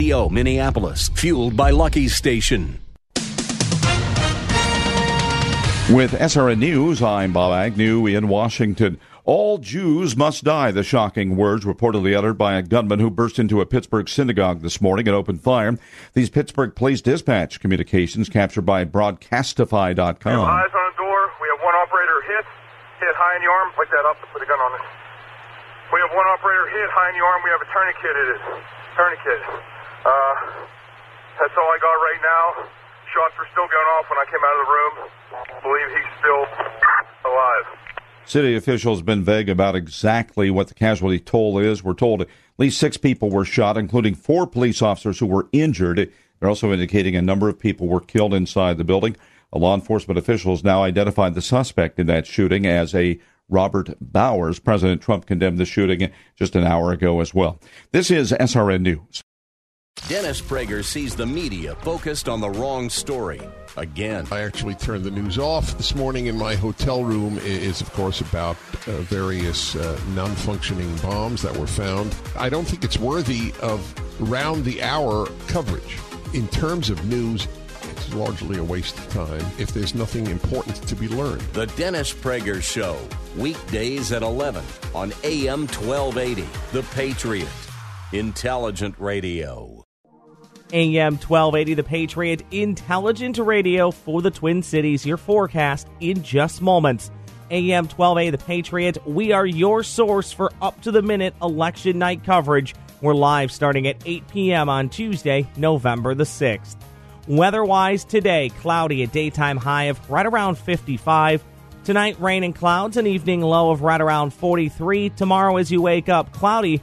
Minneapolis, fueled by Lucky Station. With SRN News, I'm Bob Agnew in Washington. All Jews must die, the shocking words reportedly uttered by a gunman who burst into a Pittsburgh synagogue this morning and opened fire. These Pittsburgh Police Dispatch communications captured by Broadcastify.com. Eyes on the door. We have one operator hit, hit high in the arm. Wake that up to put a gun on it. We have one operator hit high in the arm. We have a tourniquet. It is tourniquet. Uh, that's all I got right now. Shots were still going off when I came out of the room. Believe he's still alive. City officials been vague about exactly what the casualty toll is. We're told at least six people were shot, including four police officers who were injured. They're also indicating a number of people were killed inside the building. A law enforcement officials now identified the suspect in that shooting as a Robert Bowers. President Trump condemned the shooting just an hour ago as well. This is SRN News. Dennis Prager sees the media focused on the wrong story. Again, I actually turned the news off this morning in my hotel room. It is, of course, about uh, various uh, non functioning bombs that were found. I don't think it's worthy of round the hour coverage. In terms of news, it's largely a waste of time if there's nothing important to be learned. The Dennis Prager Show, weekdays at 11 on AM 1280. The Patriot. Intelligent Radio. AM 1280, The Patriot, intelligent radio for the Twin Cities. Your forecast in just moments. AM 12A, The Patriot, we are your source for up to the minute election night coverage. We're live starting at 8 p.m. on Tuesday, November the 6th. Weather wise, today, cloudy, a daytime high of right around 55. Tonight, rain and clouds, an evening low of right around 43. Tomorrow, as you wake up, cloudy,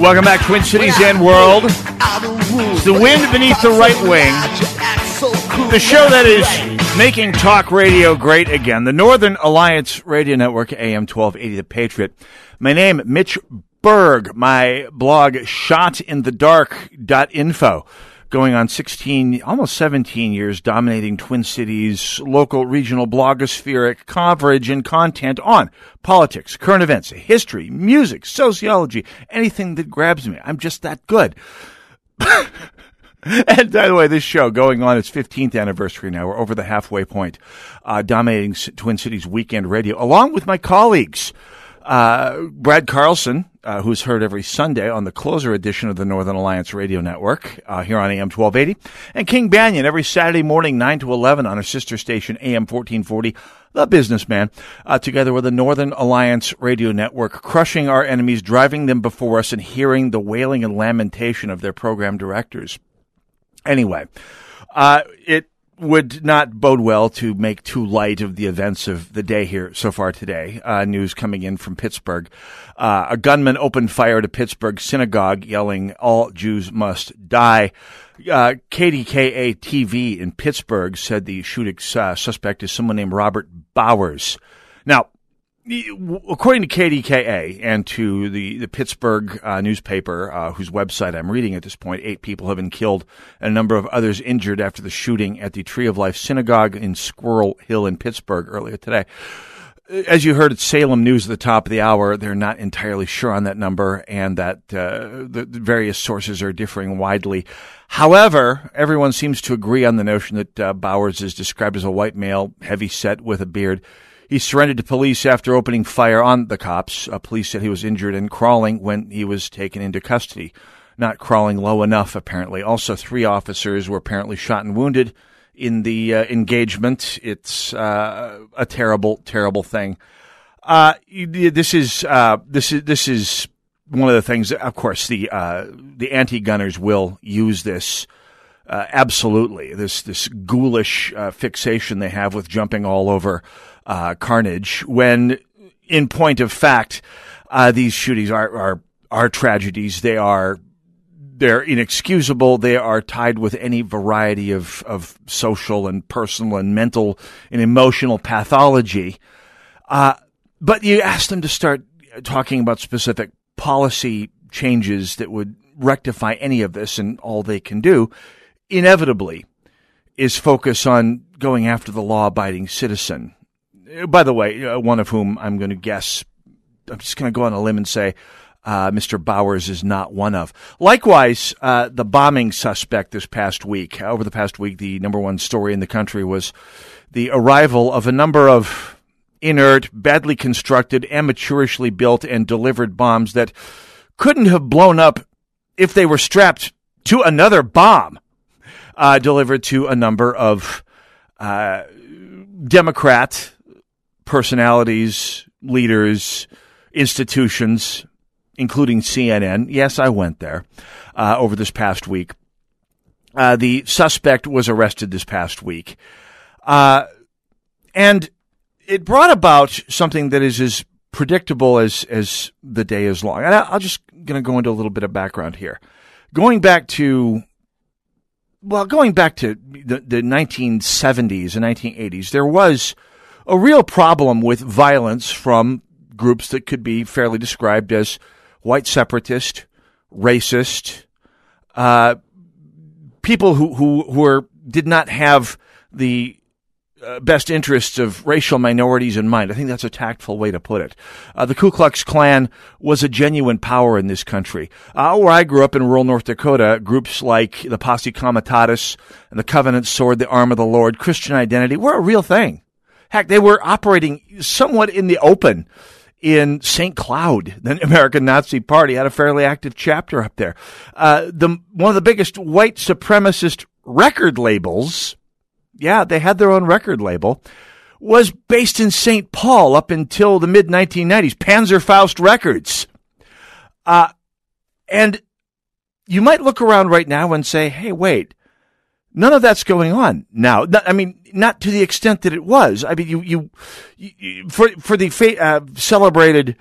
Welcome back, Twin Cities and World. It's the wind beneath the right wing. The show that is making talk radio great again. The Northern Alliance Radio Network, AM 1280, The Patriot. My name, Mitch Berg. My blog, shotinthedark.info going on 16, almost 17 years, dominating Twin Cities local, regional, blogospheric coverage and content on politics, current events, history, music, sociology, anything that grabs me. I'm just that good. and by the way, this show going on its 15th anniversary now. We're over the halfway point, uh, dominating Twin Cities weekend radio, along with my colleagues. Uh, Brad Carlson, uh, who's heard every Sunday on the closer edition of the Northern Alliance Radio Network uh, here on AM 1280, and King Banaian every Saturday morning 9 to 11 on our sister station AM 1440, The Businessman, uh, together with the Northern Alliance Radio Network, crushing our enemies, driving them before us, and hearing the wailing and lamentation of their program directors. Anyway, uh, it would not bode well to make too light of the events of the day here so far today. Uh, news coming in from Pittsburgh. Uh, a gunman opened fire at a Pittsburgh synagogue yelling, all Jews must die. Uh, KDKA TV in Pittsburgh said the shooting uh, suspect is someone named Robert Bowers. Now, according to KDKA and to the, the Pittsburgh uh, newspaper, uh, whose website I'm reading at this point, eight people have been killed and a number of others injured after the shooting at the Tree of Life Synagogue in Squirrel Hill in Pittsburgh earlier today. As you heard at Salem News at the top of the hour, they're not entirely sure on that number and that uh, the, the various sources are differing widely. However, everyone seems to agree on the notion that uh, Bowers is described as a white male, heavy set with a beard he surrendered to police after opening fire on the cops. Uh, police said he was injured and crawling when he was taken into custody. not crawling low enough, apparently. Also, three officers were apparently shot and wounded in the uh, engagement. It's uh, a terrible, terrible thing. Uh, this is uh, this is this is one of the things. Of course, the uh, the anti-gunners will use this uh, absolutely. This this ghoulish fixation they have with jumping all over carnage. When, in point of fact, these shootings are are are tragedies. They are they're inexcusable. They are tied with any variety of, of social and personal and mental and emotional pathology. Uh, but you ask them to start talking about specific policy changes that would rectify any of this, and all they can do, inevitably, is focus on going after the law abiding citizen. By the way, uh, one of whom I'm going to guess, I'm just going to go on a limb and say, uh, Mr. Bowers is not one of. Likewise, uh, the bombing suspect this past week, over the past week, the number one story in the country was the arrival of a number of inert, badly constructed, amateurishly built and delivered bombs that couldn't have blown up if they were strapped to another bomb uh, delivered to a number of uh, Democrat personalities, leaders, institutions, including CNN. Yes, I went there uh, over this past week. Uh, the suspect was arrested this past week. Uh, and it brought about something that is as predictable as, as the day is long. And I, am just going to go into a little bit of background here. Going back to, well, going back to the, the 1970s and 1980s, there was a real problem with violence from groups that could be fairly described as white separatist, racist, uh, people who, who, who are, did not have the uh, best interests of racial minorities in mind. I think that's a tactful way to put it. Uh, the Ku Klux Klan was a genuine power in this country. Uh, where I grew up in rural North Dakota, groups like the Posse Comitatus and the Covenant Sword, the Arm of the Lord, Christian Identity were a real thing. Heck, they were operating somewhat in the open in St. Cloud. The American Nazi Party had a fairly active chapter up there. Uh, the one of the biggest white supremacist record labels, yeah, they had their own record label, was based in St. Paul up until the mid 1990s. Panzerfaust Records. Uh, and you might look around right now and say, "Hey, wait." None of that's going on now. I mean, not to the extent that it was. I mean, you, you, you for for the fa- uh, celebrated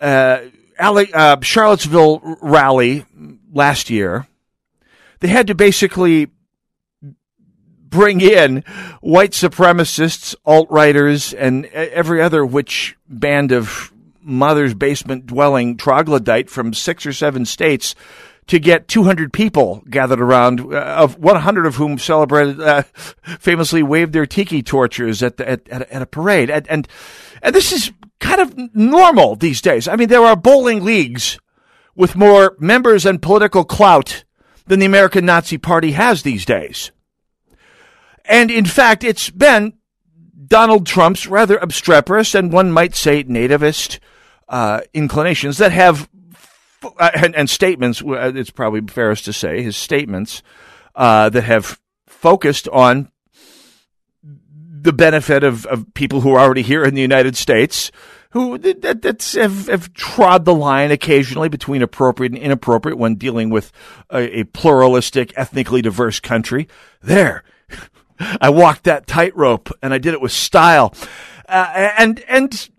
uh, uh, Charlottesville rally last year, they had to basically bring in white supremacists, alt righters, and every other which band of mother's basement dwelling troglodyte from six or seven states to get 200 people gathered around, uh, of 100 of whom celebrated, uh, famously waved their tiki torches at, the, at, at, a parade. And, and, and this is kind of normal these days. I mean, there are bowling leagues with more members and political clout than the American Nazi Party has these days. And in fact, it's been Donald Trump's rather obstreperous and one might say nativist uh, inclinations that have and, and, statements, uh, it's probably fairest to say, his statements uh, that have focused on the benefit of, of people who are already here in the United States, who that, that's have, have trod the line occasionally between appropriate and inappropriate when dealing with a, a pluralistic, ethnically diverse country. There, I walked that tightrope, and I did it with style, uh, and and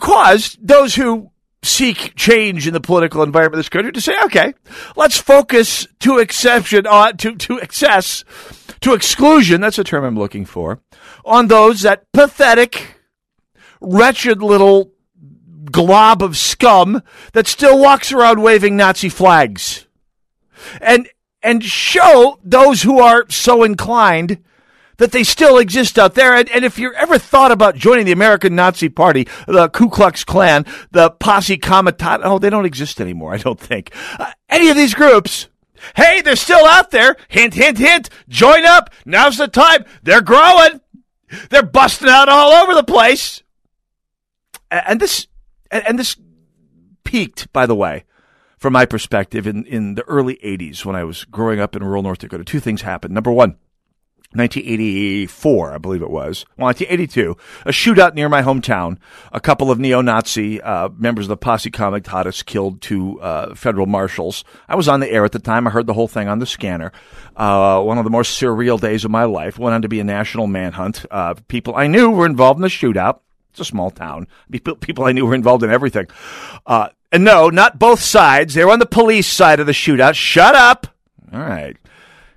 caused those who seek change in the political environment of this country to say, okay, let's focus to exception on to, to excess, to exclusion, that's a term I'm looking for, on those that pathetic, wretched little glob of scum that still walks around waving Nazi flags. And and show those who are so inclined that they still exist out there. And, and if you're ever thought about joining the American Nazi Party, the Ku Klux Klan, the Posse Comitatus, oh, they don't exist anymore, I don't think. Uh, any of these groups, hey, they're still out there. Hint, hint, hint. Join up. Now's the time. They're growing. They're busting out all over the place. And this, and this peaked, by the way, from my perspective, in, in the early 80s when I was growing up in rural North Dakota, two things happened. Number one, 1984, I believe it was. Well, 1982, a shootout near my hometown. A couple of neo-Nazi uh, members of the Posse Comitatus killed two uh, federal marshals. I was on the air at the time. I heard the whole thing on the scanner. Uh, one of the more surreal days of my life. Went on to be a national manhunt. Uh, people I knew were involved in the shootout. It's a small town. People I knew were involved in everything. Uh, and no, not both sides. They were on the police side of the shootout. Shut up. All right.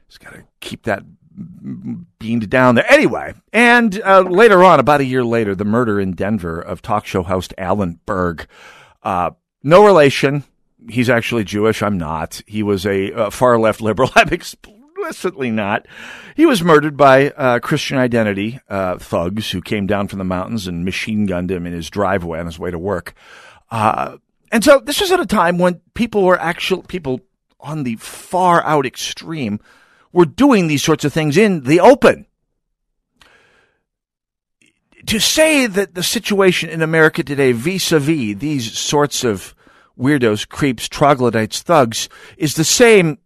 Just got to keep that beamed down there. Anyway, and uh, later on, about a year later, the murder in Denver of talk show host Alan Berg. Uh, no relation. He's actually Jewish. I'm not. He was a, far left liberal. I'm explicitly not. He was murdered by uh, Christian identity uh, thugs who came down from the mountains and machine gunned him in his driveway on his way to work. Uh, and so this was at a time when people were actual people on the far out extreme were doing these sorts of things in the open. To say that the situation in America today, vis-a-vis these sorts of weirdos, creeps, troglodytes, thugs, is the same,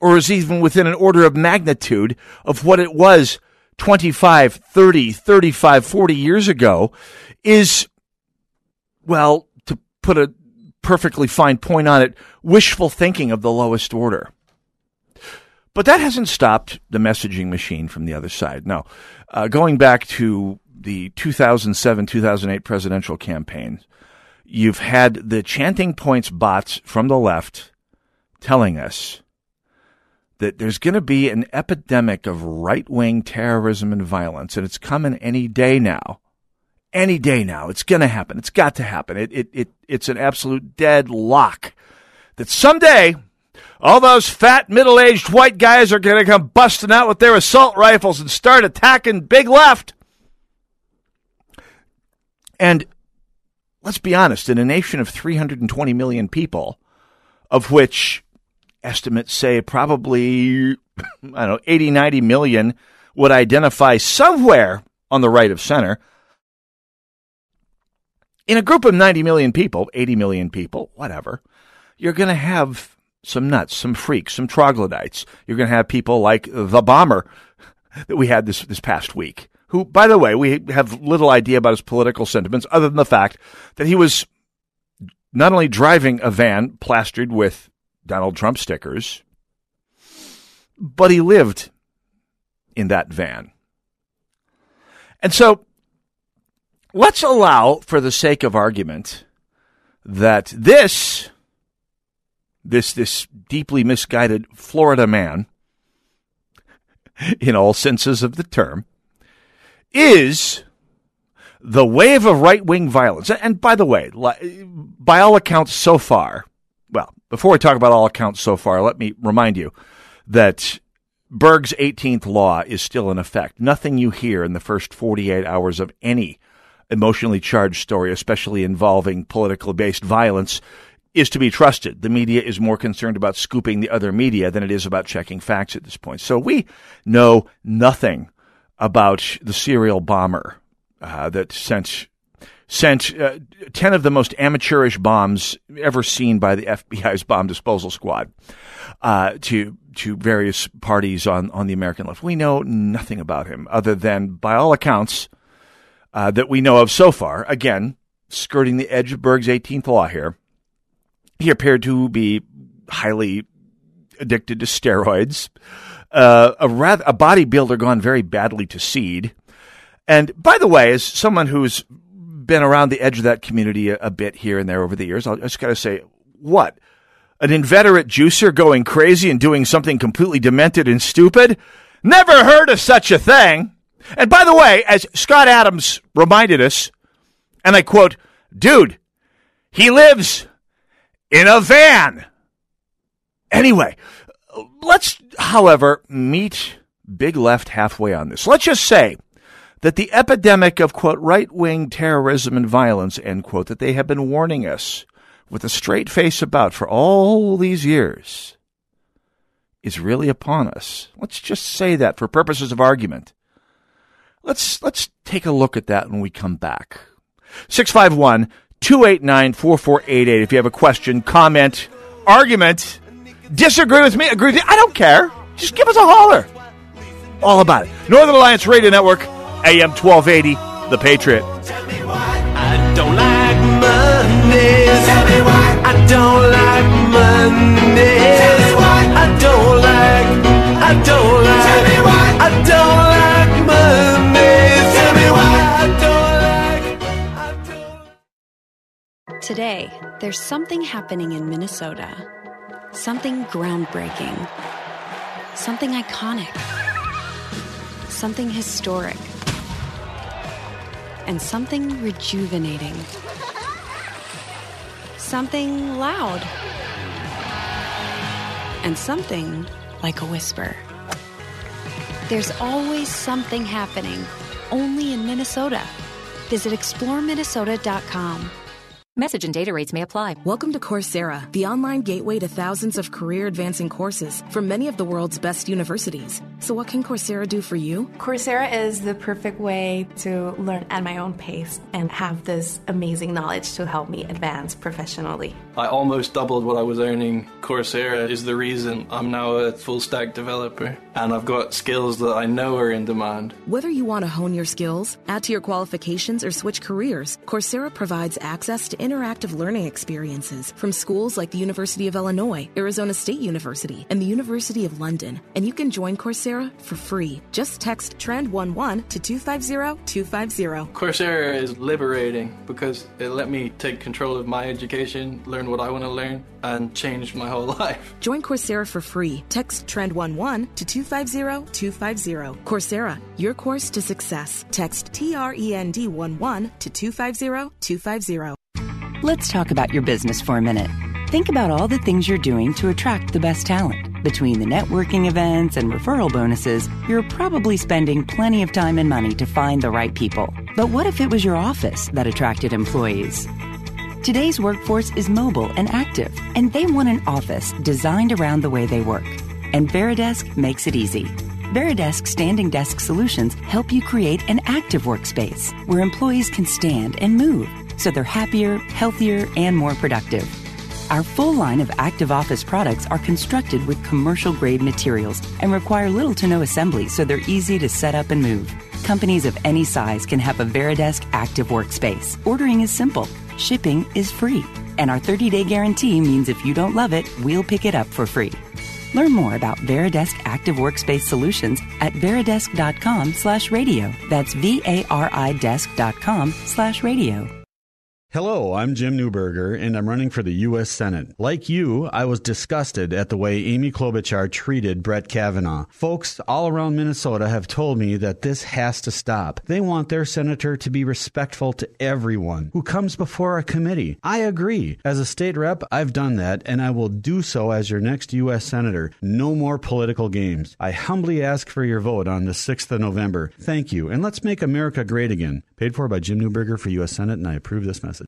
or is even within an order of magnitude of what it was 25, 30, 35, 40 years ago, is, well, to put a perfectly fine point on it, wishful thinking of the lowest order. But that hasn't stopped the messaging machine from the other side. No. Uh, going back to the 2007 2008 presidential campaign, you've had the chanting points bots from the left telling us that there's going to be an epidemic of right wing terrorism and violence, and it's coming any day now. Any day now. It's going to happen. It's got to happen. It, it, it, it's an absolute dead lock that someday all those fat, middle aged white guys are going to come busting out with their assault rifles and start attacking Big Left. And let's be honest, in a nation of 320 million people, of which estimates say probably, I don't know, 80, 90 million would identify somewhere on the right of center. In a group of 90 million people, 80 million people, whatever, you're going to have some nuts, some freaks, some troglodytes. You're going to have people like the bomber that we had this, this past week, who, by the way, we have little idea about his political sentiments other than the fact that he was not only driving a van plastered with Donald Trump stickers, but he lived in that van. And so let's allow, for the sake of argument, that this this this deeply misguided Florida man, in all senses of the term, is the wave of right wing violence. And by the way, by all accounts so far, well, before we talk about all accounts so far, let me remind you that Berg's 18th law is still in effect. Nothing you hear in the first 48 hours of any emotionally charged story, especially involving politically based violence, is to be trusted. The media is more concerned about scooping the other media than it is about checking facts at this point. So we know nothing about the serial bomber uh, that sent sent uh, 10 of the most amateurish bombs ever seen by the FBI's bomb disposal squad uh, to to various parties on, on the American left. We know nothing about him other than, by all accounts uh, that we know of so far, again, skirting the edge of Berg's 18th law here, he appeared to be highly addicted to steroids, uh, a, rather, a bodybuilder gone very badly to seed. And by the way, as someone who's been around the edge of that community a, a bit here and there over the years, I'll just got to say, what? An inveterate juicer going crazy and doing something completely demented and stupid? Never heard of such a thing. And by the way, as Scott Adams reminded us, and I quote, dude, he lives in a van. Anyway, let's, however, meet Big Left halfway on this. Let's just say that the epidemic of, quote, right wing terrorism and violence, end quote, that they have been warning us with a straight face about for all these years is really upon us. Let's just say that for purposes of argument. Let's, let's take a look at that when we come back. 651 289 4488. If you have a question, comment, argument, disagree with me, agree with you, I don't care. Just give us a holler. All about it. Northern Alliance Radio Network, AM 1280, The Patriot. I don't like Mondays. Tell me why. I don't like Mondays. Tell me why. I don't Today, there's something happening in Minnesota. Something groundbreaking. Something iconic. Something historic. And something rejuvenating. Something loud. And something like a whisper. There's always something happening, only in Minnesota. Visit exploreminnesota.com. Message and data rates may apply. Welcome to Coursera, the online gateway to thousands of career advancing courses from many of the world's best universities. So, what can Coursera do for you? Coursera is the perfect way to learn at my own pace and have this amazing knowledge to help me advance professionally. I almost doubled what I was earning. Coursera is the reason I'm now a full stack developer, and I've got skills that I know are in demand. Whether you want to hone your skills, add to your qualifications, or switch careers, Coursera provides access to interactive learning experiences from schools like the University of Illinois, Arizona State University, and the University of London. And you can join Coursera for free. Just text TREND11 to 250 250. Coursera is liberating because it let me take control of my education, learn what I want to learn, and change my whole life. Join Coursera for free. Text TREND11 to 250 250. Coursera, your course to success. Text T R E N D 11 to 250 250. Let's talk about your business for a minute. Think about all the things you're doing to attract the best talent. Between the networking events and referral bonuses, you're probably spending plenty of time and money to find the right people. But what if it was your office that attracted employees? Today's workforce is mobile and active, and they want an office designed around the way they work. And Varidesk makes it easy. Varidesk standing desk solutions help you create an active workspace where employees can stand and move so they're happier, healthier, and more productive. Our full line of active office products are constructed with commercial grade materials and require little to no assembly so they're easy to set up and move. Companies of any size can have a Varidesk active workspace. Ordering is simple, shipping is free, and our 30 day guarantee means if you don't love it, we'll pick it up for free. Learn more about Varidesk Active Workspace Solutions at varidesk.com slash radio. That's V-A-R-I desk.com slash radio. Hello, I'm Jim Newberger, and I'm running for the U.S. Senate. Like you, I was disgusted at the way Amy Klobuchar treated Brett Kavanaugh. Folks all around Minnesota have told me that this has to stop. They want their senator to be respectful to everyone who comes before a committee. I agree. As a state rep, I've done that, and I will do so as your next U.S. Senator. No more political games. I humbly ask for your vote on the 6th of November. Thank you, and let's make America great again. Paid for by Jim Newberger for U.S. Senate, and I approve this message.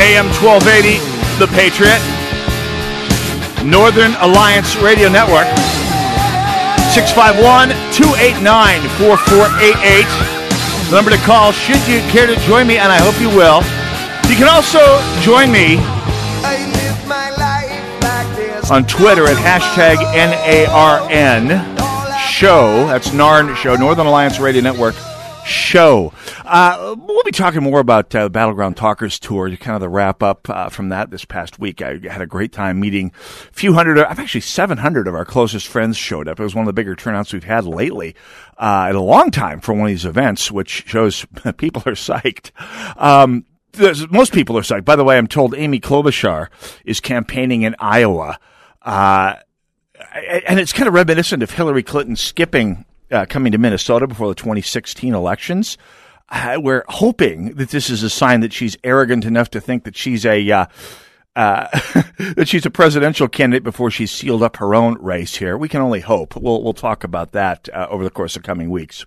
AM 1280, The Patriot, Northern Alliance Radio Network, 651 289 4488. The number to call should you care to join me, and I hope you will. You can also join me on Twitter at hashtag NARN show. That's NARN show, Northern Alliance Radio Network show. Uh, we'll be talking more about uh, the Battleground Talkers tour, kind of the wrap up uh, from that this past week. I had a great time meeting a few hundred, I've actually 700 of our closest friends showed up. It was one of the bigger turnouts we've had lately uh, in a long time for one of these events, which shows people are psyched. Um, most people are psyched. By the way, I'm told Amy Klobuchar is campaigning in Iowa. Uh, and it's kind of reminiscent of Hillary Clinton skipping uh, coming to Minnesota before the 2016 elections. Uh, we're hoping that this is a sign that she's arrogant enough to think that she's a uh, uh that she's a presidential candidate before she's sealed up her own race here. We can only hope. We'll we'll talk about that uh, over the course of coming weeks.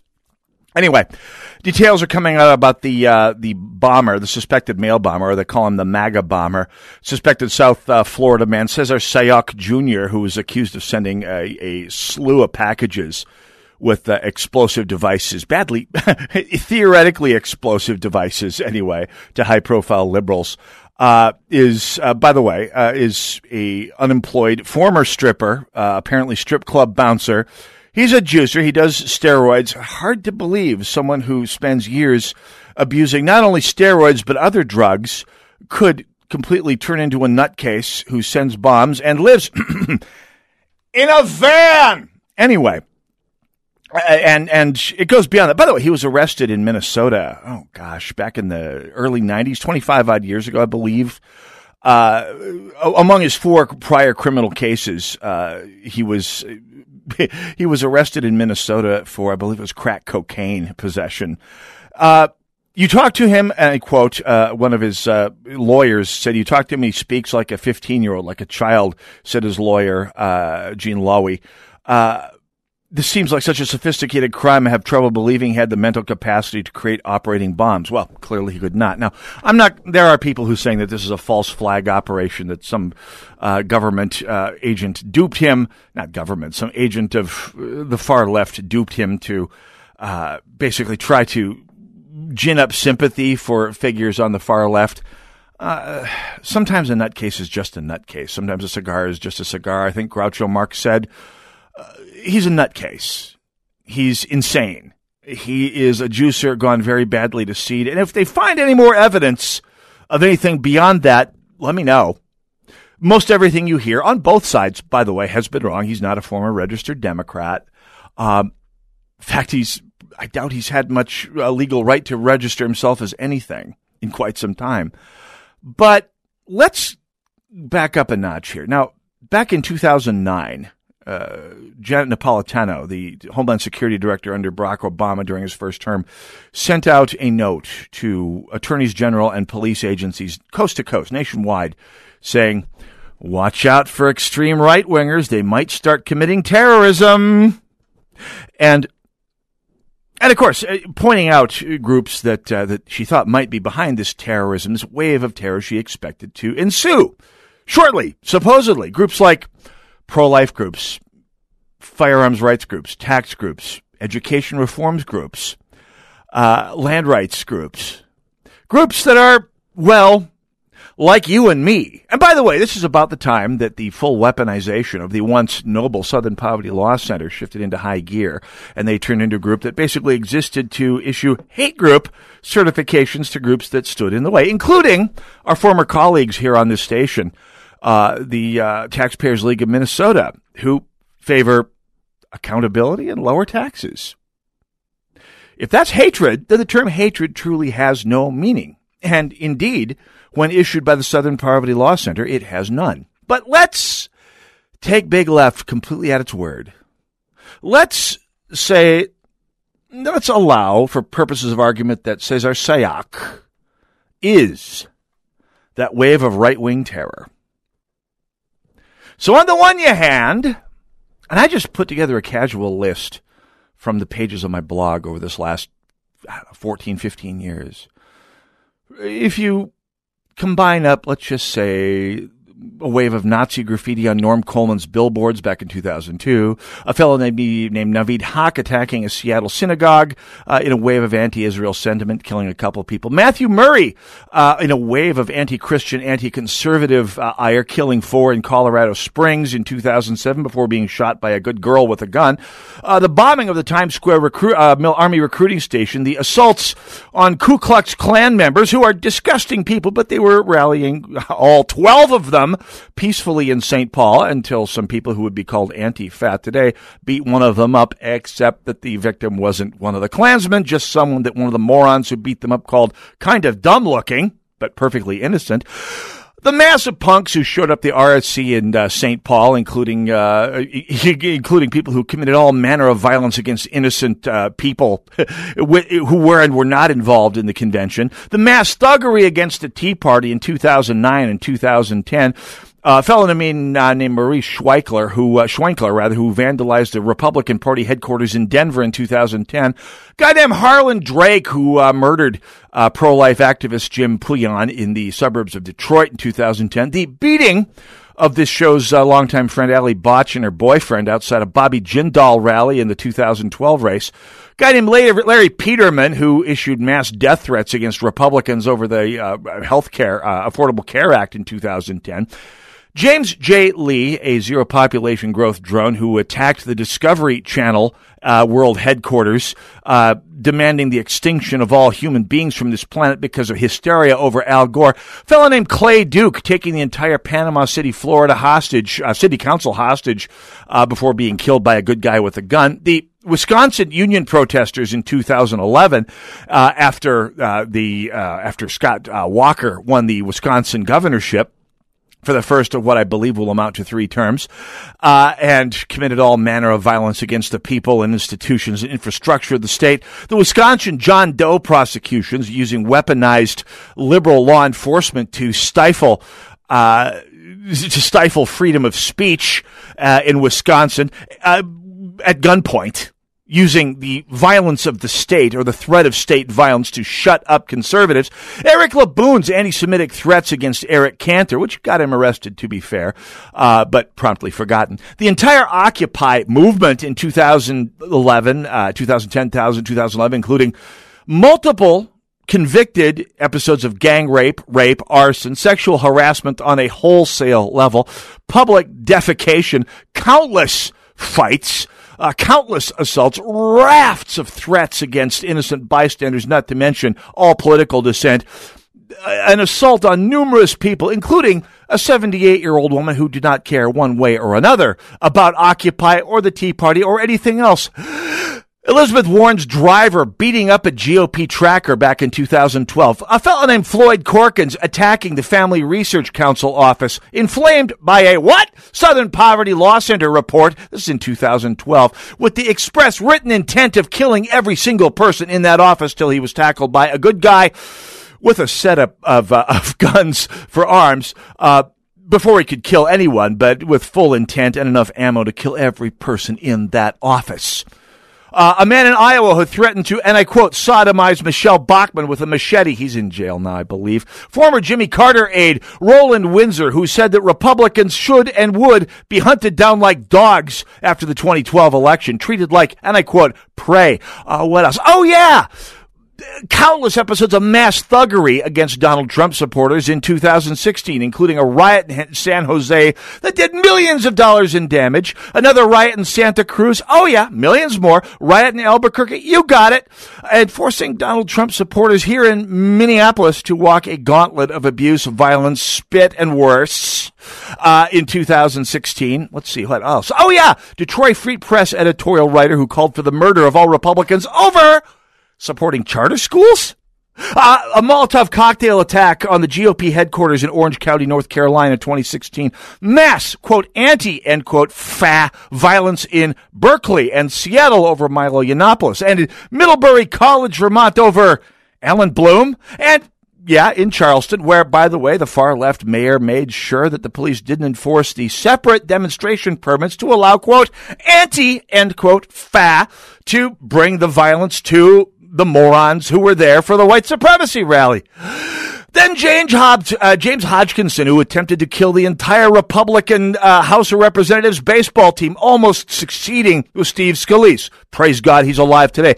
Anyway, details are coming out about the uh, the bomber, the suspected mail bomber, or they call him the MAGA bomber, suspected South uh, Florida man Cesar Sayoc Jr., who was accused of sending a, a slew of packages with uh, explosive devices, badly, theoretically explosive devices anyway, to high profile liberals. Uh, is, uh, by the way, uh, is a unemployed former stripper, uh, apparently strip club bouncer. He's a juicer. He does steroids. Hard to believe someone who spends years abusing not only steroids but other drugs could completely turn into a nutcase who sends bombs and lives in a van. Anyway, and and it goes beyond that. By the way, he was arrested in Minnesota. Oh gosh, back in the early '90s, 25 odd years ago, I believe. Uh, among his four prior criminal cases, uh, he was he was arrested in Minnesota for, I believe, it was crack cocaine possession. Uh, you talk to him, and I quote, uh, one of his uh, lawyers said, You talk to him, he speaks like a 15 year old, like a child, said his lawyer, uh, Gene Lowy. Uh, this seems like such a sophisticated crime. I have trouble believing he had the mental capacity to create operating bombs. Well, clearly he could not. Now, I'm not. There are people who are saying that this is a false flag operation, that some uh, government uh, agent duped him. Not government, some agent of the far left duped him to uh, basically try to gin up sympathy for figures on the far left. Uh, sometimes a nutcase is just a nutcase. Sometimes a cigar is just a cigar. I think Groucho Marx said he's a nutcase. He's insane. He is a juicer gone very badly to seed. And if they find any more evidence of anything beyond that, let me know. Most everything you hear on both sides, by the way, has been wrong. He's not a former registered Democrat. Um, in fact, he's, I doubt he's had much uh, legal right to register himself as anything in quite some time. But let's back up a notch here. Now, back in 2009, uh, Janet Napolitano, the Homeland Security Director under Barack Obama during his first term, sent out a note to attorneys general and police agencies coast to coast, nationwide, saying, Watch out for extreme right wingers. They might start committing terrorism. And and of course, uh, pointing out groups that uh, that she thought might be behind this terrorism, this wave of terror she expected to ensue shortly, supposedly. Groups like pro life groups, firearms rights groups, tax groups, education reforms groups, uh, land rights groups, groups that are, well, like you and me. And by the way, this is about the time that the full weaponization of the once noble Southern Poverty Law Center shifted into high gear, and they turned into a group that basically existed to issue hate group certifications to groups that stood in the way, including our former colleagues here on this station uh, the uh, Taxpayers League of Minnesota, who favor accountability and lower taxes. If that's hatred, then the term hatred truly has no meaning. And indeed, when issued by the Southern Poverty Law Center, it has none. But let's take Big Left completely at its word. Let's say, let's allow, for purposes of argument, that Cesar Sayoc is that wave of right wing terror. So on the one hand, and I just put together a casual list from the pages of my blog over this last 14, 15 years. If you combine up, let's just say, a wave of Nazi graffiti on Norm Coleman's billboards back in 2002. A fellow named, named Naveed Haq attacking a Seattle synagogue uh, in a wave of anti-Israel sentiment, killing a couple of people. Matthew Murray uh, in a wave of anti-Christian, anti-conservative uh, ire, killing four in Colorado Springs in 2007 before being shot by a good girl with a gun. Uh, the bombing of the Times Square uh, Army recruiting station. The assaults on Ku Klux Klan members who are disgusting people, but they were rallying all 12 of them peacefully in St. Paul until some people who would be called antifa today beat one of them up, except that the victim wasn't one of the Klansmen, just someone that one of the morons who beat them up called kind of dumb looking, but perfectly innocent the massive punks who showed up the RNC in uh, St. Paul, including uh, including people who committed all manner of violence against innocent uh, people who were and were not involved in the convention. The mass thuggery against the Tea Party in 2009 and 2010 a fellow named, uh, named Maurice Schweinkler, who uh, Schwenkler rather, who vandalized the Republican Party headquarters in Denver in 2010. Goddamn Harlan Drake, who uh, murdered uh, pro-life activist Jim Pouillon in the suburbs of Detroit in 2010. The beating of this show's uh, longtime friend Allie Botch and her boyfriend outside a Bobby Jindal rally in the 2012 race. A guy named Larry Peterman, who issued mass death threats against Republicans over the uh, Health Care uh, Affordable Care Act in 2010. James J. Lee, a zero population growth drone who attacked the Discovery Channel uh, world headquarters, uh, demanding the extinction of all human beings from this planet because of hysteria over Al Gore. A fellow named Clay Duke taking the entire Panama City, Florida hostage, uh, city council hostage, uh, before being killed by a good guy with a gun. The Wisconsin union protesters in 2011, uh, after uh, the after Scott Walker won the Wisconsin governorship for the first of what I believe will amount to three terms, uh, and committed all manner of violence against the people and institutions and infrastructure of the state. The Wisconsin John Doe prosecutions using weaponized liberal law enforcement to stifle. Uh, to stifle freedom of speech uh, in Wisconsin uh, at gunpoint using the violence of the state or the threat of state violence to shut up conservatives. Eric Laboon's anti-Semitic threats against Eric Cantor, which got him arrested to be fair, uh, but promptly forgotten. The entire Occupy movement in 2011, uh, 2010, 2011, including multiple convicted episodes of gang rape, rape, arson, sexual harassment on a wholesale level, public defecation, countless fights, uh, countless assaults, rafts of threats against innocent bystanders, not to mention all political dissent, uh, an assault on numerous people, including a 78 year old woman who did not care one way or another about Occupy or the Tea Party or anything else. Elizabeth Warren's driver beating up a GOP tracker back in 2012. A fellow named Floyd Corkins attacking the Family Research Council office, inflamed by a what? Southern Poverty Law Center report. This is in 2012, with the express written intent of killing every single person in that office till he was tackled by a good guy with a setup of, uh, of guns for arms. Uh, before he could kill anyone, but with full intent and enough ammo to kill every person in that office. Uh, a man in Iowa who threatened to, and I quote, sodomize Michelle Bachmann with a machete. He's in jail now, I believe. Former Jimmy Carter aide Roland Windsor, who said that Republicans should and would be hunted down like dogs after the 2012 election, treated like, and I quote, prey. Uh, what else? Oh, yeah countless episodes of mass thuggery against Donald Trump supporters in 2016, including a riot in San Jose that did millions of dollars in damage, another riot in Santa Cruz, oh yeah, millions more, riot in Albuquerque, you got it, and forcing Donald Trump supporters here in Minneapolis to walk a gauntlet of abuse, violence, spit, and worse. Uh, in 2016, let's see what else. Oh yeah, Detroit Free Press editorial writer who called for the murder of all Republicans over supporting charter schools? Uh, a Molotov cocktail attack on the GOP headquarters in Orange County, North Carolina, 2016. Mass, quote, anti, end quote, fa violence in Berkeley and Seattle over Milo Yiannopoulos and in Middlebury College, Vermont over Alan Bloom and yeah, in Charleston, where, by the way, the far left mayor made sure that the police didn't enforce the separate demonstration permits to allow, quote, anti, end quote, fa to bring the violence to the morons who were there for the white supremacy rally. Then James, Hodg- uh, James Hodgkinson, who attempted to kill the entire Republican uh, House of Representatives baseball team, almost succeeding with Steve Scalise. Praise God, he's alive today.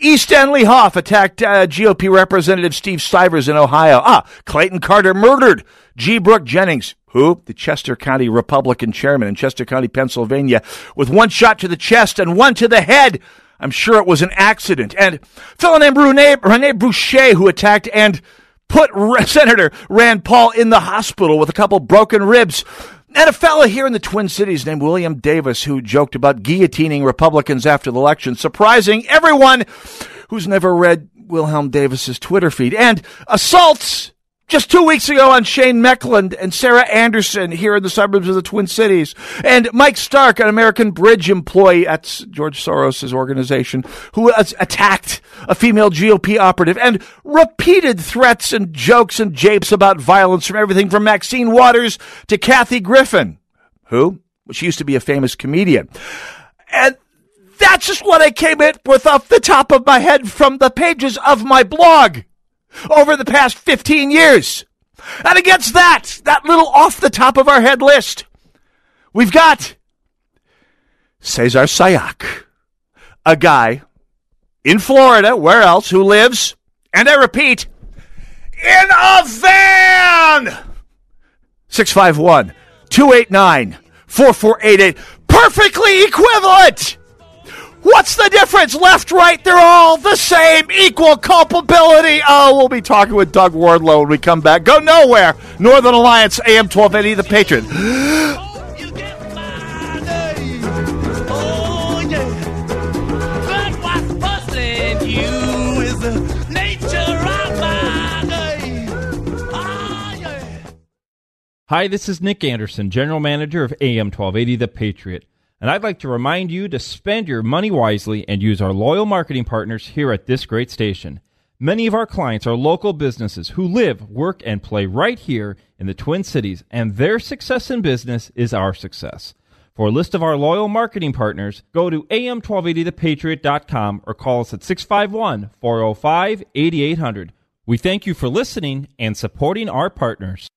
E. Stanley Hoff attacked uh, GOP Representative Steve Stivers in Ohio. Ah, Clayton Carter murdered G. Brooke Jennings, who? The Chester County Republican chairman in Chester County, Pennsylvania, with one shot to the chest and one to the head. I'm sure it was an accident. And fellow named Rene, Rene Boucher who attacked and put Senator Rand Paul in the hospital with a couple broken ribs. And a fellow here in the Twin Cities named William Davis who joked about guillotining Republicans after the election, surprising everyone who's never read Wilhelm Davis's Twitter feed. And assaults just two weeks ago on Shane Mekeland and Sarah Anderson here in the suburbs of the Twin Cities, and Mike Stark, an American Bridge employee at George Soros' organization, who attacked a female GOP operative, and repeated threats and jokes and japes about violence from everything from Maxine Waters to Kathy Griffin, who she used to be a famous comedian. And that's just what I came in with off the top of my head from the pages of my blog over the past 15 years. And against that, that little off the top of our head list, we've got Cesar Sayoc, a guy in Florida, where else, who lives, and I repeat, in a van! 651 289 4488. Perfectly equivalent! What's the difference? Left, right, they're all the same. Equal culpability. Oh, we'll be talking with Doug Wardlow when we come back. Go nowhere. Northern Alliance, AM 1280, The Patriot. Hi, this is Nick Anderson, General Manager of AM 1280 The Patriot, and I'd like to remind you to spend your money wisely and use our loyal marketing partners here at this great station. Many of our clients are local businesses who live, work, and play right here in the Twin Cities, and their success in business is our success. For a list of our loyal marketing partners, go to am1280thepatriot.com or call us at 651 405 8800. We thank you for listening and supporting our partners.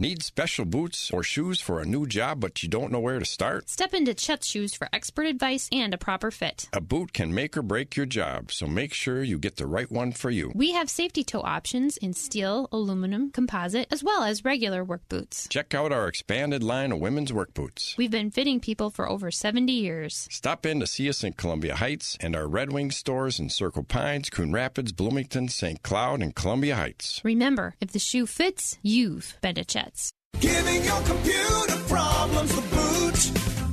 Need special boots or shoes for a new job, but you don't know where to start? Step into Chet's Shoes for expert advice and a proper fit. A boot can make or break your job, so make sure you get the right one for you. We have safety toe options in steel, aluminum, composite, as well as regular work boots. Check out our expanded line of women's work boots. We've been fitting people for over 70 years. Stop in to see us in Columbia Heights and our Red Wing stores in Circle Pines, Coon Rapids, Bloomington, St. Cloud, and Columbia Heights. Remember, if the shoe fits, you've been to Giving your computer problems the boot.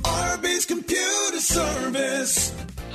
RB's Computer Service.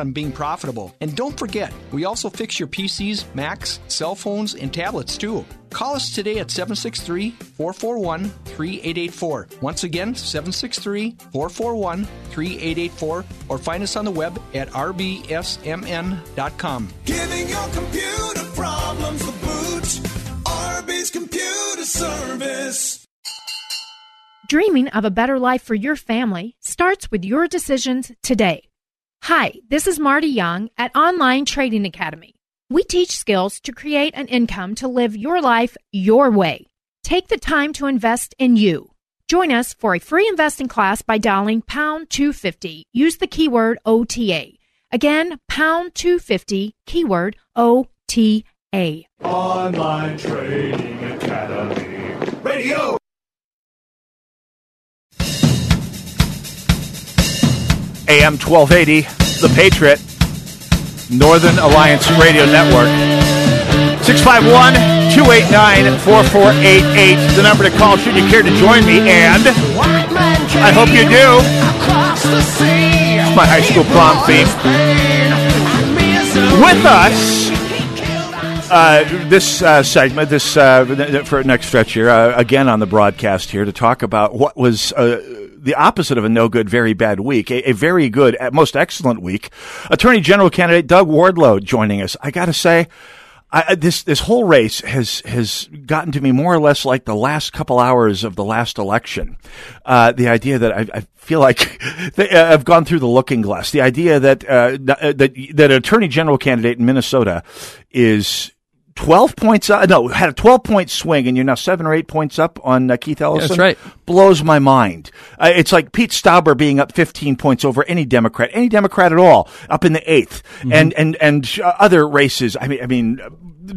on being profitable. And don't forget, we also fix your PCs, Macs, cell phones, and tablets too. Call us today at 763 441 3884. Once again, 763 441 3884, or find us on the web at rbsmn.com. Giving your computer problems the boot. RB's Computer Service. Dreaming of a better life for your family starts with your decisions today. Hi, this is Marty Young at Online Trading Academy. We teach skills to create an income to live your life your way. Take the time to invest in you. Join us for a free investing class by dialing pound 250. Use the keyword OTA. Again, pound 250, keyword OTA. Online Trading Academy. Radio. AM 1280, The Patriot, Northern Alliance Radio Network. 651 289 4488, the number to call should you care to join me, and I hope you do. It's my high school prom theme. With us, uh, this uh, segment, this uh, for next stretch here, uh, again on the broadcast here to talk about what was uh, the opposite of a no good, very bad week, a, a very good, at most excellent week. Attorney General candidate Doug Wardlow joining us. I got to say. I, this this whole race has has gotten to me more or less like the last couple hours of the last election. Uh, the idea that I, I feel like they, uh, I've gone through the looking glass. The idea that uh, that that an attorney general candidate in Minnesota is 12 points up. No, had a 12 point swing, and you're now seven or eight points up on uh, Keith Ellison. that's right. Blows my mind. Uh, it's like Pete Stauber being up 15 points over any Democrat, any Democrat at all, up in the 8th Mm-hmm. and and and uh, other races. I mean, I mean, uh,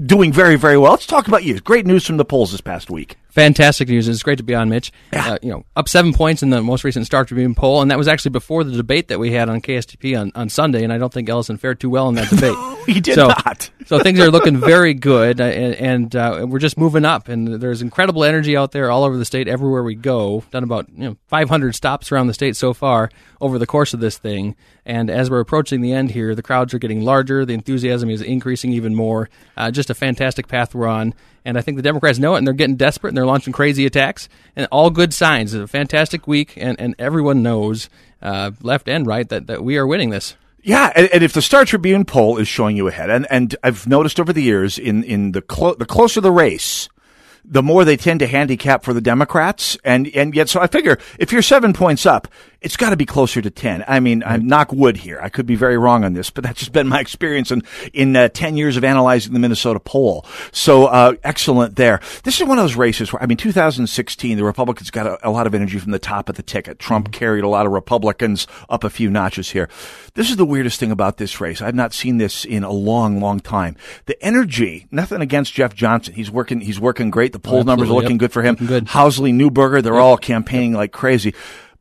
doing very very well. Let's talk about you. Great news from the polls this past week. Fantastic news. It's great to be on, Mitch. Uh, you know, up seven points in the most recent Star Tribune poll, and that was actually before the debate that we had on KSTP on, on Sunday. And I don't think Ellison fared too well in that debate. he did so, not. so things are looking very good, uh, and, and uh, we're just moving up. And there's incredible energy out there all over the state, everywhere we go. Done about you know 500 stops around the state so far over the course of this thing. And as we're approaching the end here, the crowds are getting larger. The enthusiasm is increasing even more. Uh, just a fantastic path we're on. And I think the Democrats know it, and they're getting desperate, and they're launching crazy attacks, and all good signs. It's a fantastic week, and, and everyone knows, uh, left and right, that, that we are winning this. Yeah, and, and, if the Star Tribune poll is showing you ahead, and, and I've noticed over the years, in in the clo- the closer the race, the more they tend to handicap for the Democrats, and and yet, so I figure if you're seven points up, it's got to be closer to 10. I mean, I'm knock wood here. I could be very wrong on this, but that's just been my experience in, in uh, 10 years of analyzing the Minnesota poll. So, uh, excellent there. This is one of those races where, I mean, 2016, the Republicans got a, a lot of energy from the top of the ticket. Trump mm-hmm. carried a lot of Republicans up a few notches here. This is the weirdest thing about this race. I've not seen this in a long, long time. The energy, nothing against Jeff Johnson. He's working, he's working great. The poll oh, numbers are looking yep. good for him. Good. Housley, Newberger, they're yep. all campaigning like crazy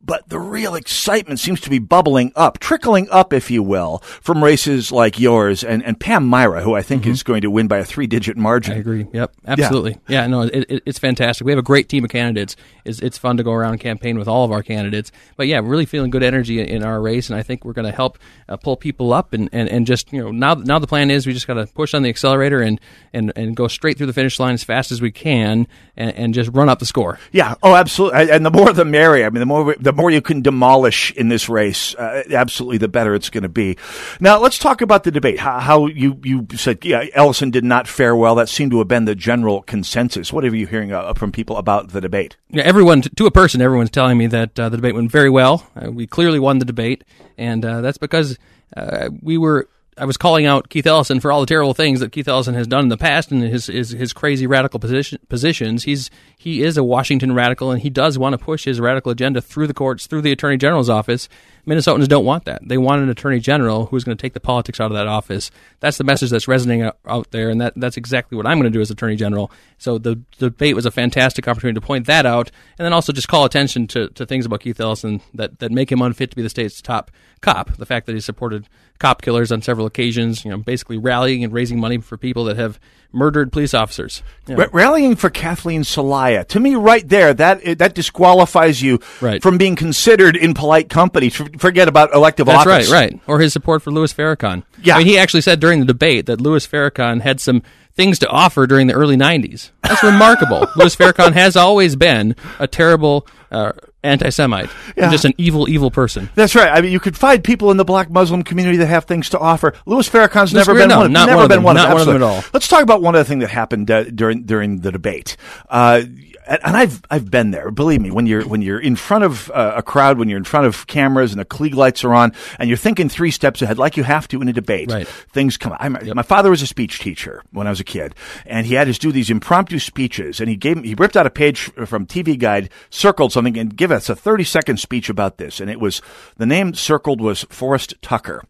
but the real excitement seems to be bubbling up, trickling up, if you will, from races like yours and, and Pam Myhra, who I think mm-hmm. is going to win by a three digit margin. I agree. Yep. Absolutely. Yeah, yeah no, it, it, it's fantastic. We have a great team of candidates. It's, it's fun to go around and campaign with all of our candidates. But yeah, really feeling good energy in our race, and I think we're going to help uh, pull people up and, and, and just, you know, now, now the plan is we just got to push on the accelerator and, and, and go straight through the finish line as fast as we can and, and just run up the score. Yeah. Oh, absolutely. And the more the merrier. I mean, the more, the more you can demolish in this race, uh, absolutely the better it's going to be. Now, let's talk about the debate. How, how, you, you said, yeah, Ellison did not fare well. That seemed to have been the general consensus. What are you hearing uh, from people about the debate? Yeah, everyone, to a person, everyone's telling me that uh, the debate went very well. Uh, we clearly won the debate, and uh, that's because uh, we were I was calling out Keith Ellison for all the terrible things that Keith Ellison has done in the past and his his, his crazy radical position, positions. He's he is a Washington radical and he does want to push his radical agenda through the courts, through the Attorney General's office. Minnesotans don't want that. They want an Attorney General who's going to take the politics out of that office. That's the message that's resonating out there, and that, that's exactly what I'm going to do as Attorney General. So the, the debate was a fantastic opportunity to point that out, and then also just call attention to, to things about Keith Ellison that, that make him unfit to be the state's top cop. The fact that he supported cop killers on several occasions, you know, basically rallying and raising money for people that have murdered police officers. Know. R- rallying for Kathleen Soliah. To me, right there, that that disqualifies you right. from being considered in polite company. Forget about elective That's office. right, right. Or his support for Louis Farrakhan. Yeah. I mean, he actually said during the debate that Louis Farrakhan had some things to offer during the early 90s. That's remarkable. Louis Farrakhan has always been a terrible uh, anti-Semite, yeah. just an evil, evil person. That's right. I mean, you could find people in the Black Muslim community that have things to offer. Louis Farrakhan's never been no, one. Not never one been them, one. Not of one of them at all. Let's talk about one other thing that happened uh, during during the debate. Uh, and I've I've been there. Believe me, when you're when you're in front of uh, a crowd, when you're in front of cameras and the Klieg lights are on, and you're thinking three steps ahead, like you have to in a debate. Right. Things come. I, yep. My father was a speech teacher when I was a kid, and he had us do these impromptu speeches. And he gave he ripped out a page from TV Guide, circled something, and give us a 30 second speech about this. And it was the name circled was Forrest Tucker,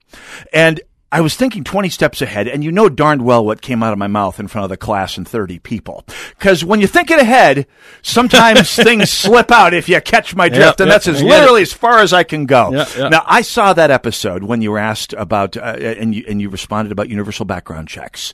and I was thinking 20 steps ahead, and you know darned well what came out of my mouth in front of the class and 30 people. Because when you're thinking ahead, sometimes things slip out if you catch my drift, and that's as literally as far as I can go. Now, I saw that episode when you were asked about, uh, and, you, and you responded about universal background checks.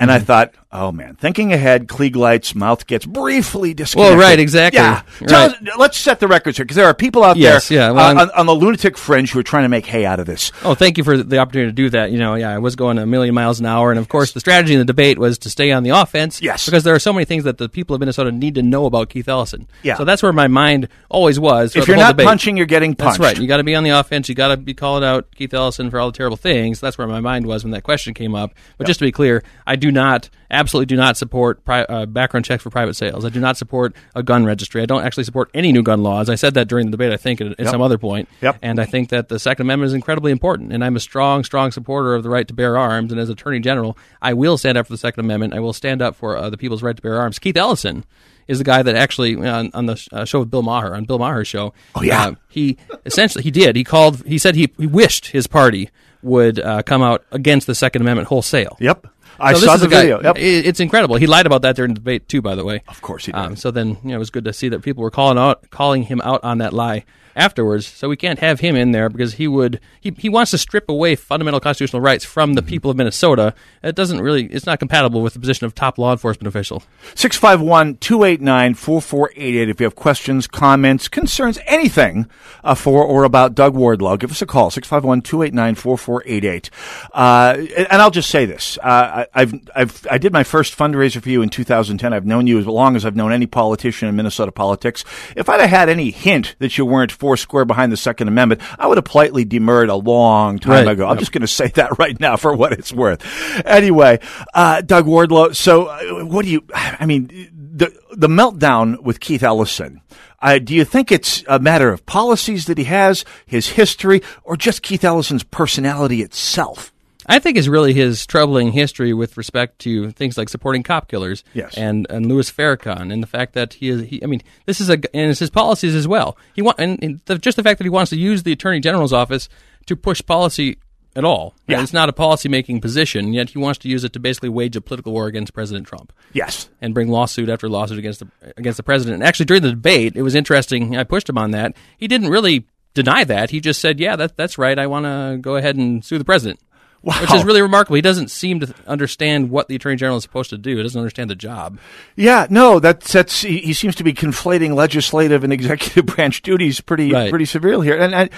And mm-hmm. I thought, oh man, thinking ahead, Klieglight's mouth gets briefly disconnected. Well, right, exactly. Yeah. Right. Us, let's set the records here because there are people out yes, there yeah, well, uh, on, on, the lunatic fringe who are trying to make hay out of this. Oh, thank you for the opportunity to do that. You know, yeah, I was going a million miles an hour. And of course, the strategy in the debate was to stay on the offense. Yes. Because there are so many things that the people of Minnesota need to know about Keith Ellison. Yeah. So that's where my mind always was. If you're not debate. punching, you're getting punched. That's right. You got to be on the offense. You got to be calling out Keith Ellison for all the terrible things. That's where my mind was when that question came up. But yep. just to be clear, I do not absolutely do not support pri- uh, background checks for private sales. I do not support a gun registry. I don't actually support any new gun laws. I said that during the debate, I think, at, at yep. some other point. Yep. And I think that the Second Amendment is incredibly important. And I'm a strong, strong supporter of the right to bear arms. And as Attorney General, I will stand up for the Second Amendment. I will stand up for uh, the people's right to bear arms. Keith Ellison is the guy that actually on, on the uh, show with Bill Maher on Bill Maher's show. Oh yeah, uh, he essentially he did. He called. He said he, he wished his party would uh, come out against the Second Amendment wholesale. Yep. I saw the guy- video. Yep. It's incredible. He lied about that during the debate too, by the way. Of course he did. Um, so then, you know, it was good to see that people were calling out, calling him out on that lie afterwards. So we can't have him in there because he would he, he wants to strip away fundamental constitutional rights from Mm-hmm. the people of Minnesota. It doesn't really it's not compatible with the position of top law enforcement official. 651 289 4488. If you have questions, comments, concerns, anything uh, for or about Doug Wardlow, give us a call 651 289 4488. And I'll just say this uh, I, I've, I've, I did my first fundraiser for you in 2010. I've known you as long as I've known any politician in Minnesota politics. If I'd have had any hint that you weren't four square behind the Second Amendment, I would have politely demurred a long time Right. ago. I'm Yep. just going to say that right now for what it's worth. Anyway, uh, Doug Wardlow. So, uh, what do you? I mean, the the meltdown with Keith Ellison. Uh, do you think it's a matter of policies that he has, his history, or just Keith Ellison's personality itself? I think is really his troubling history with respect to things like supporting cop killers, Yes. and and Louis Farrakhan, and the fact that he is, he, I mean, this is a, and it's his policies as well. He want, and, and the, just the fact that he wants to use the Attorney General's office to push policy at all. Yeah. It's not a policy making position, yet he wants to use it to basically wage a political war against President Trump. Yes. And bring lawsuit after lawsuit against the against the president. And actually, during the debate, it was interesting. I pushed him on that. He didn't really deny that. He just said, "Yeah, that, that's right. I want to go ahead and sue the president." Which is really remarkable. He doesn't seem to understand what the attorney general is supposed to do. He doesn't understand the job. Yeah, no, that's that's he, he seems to be conflating legislative and executive branch duties pretty Right. pretty severely here, and I, and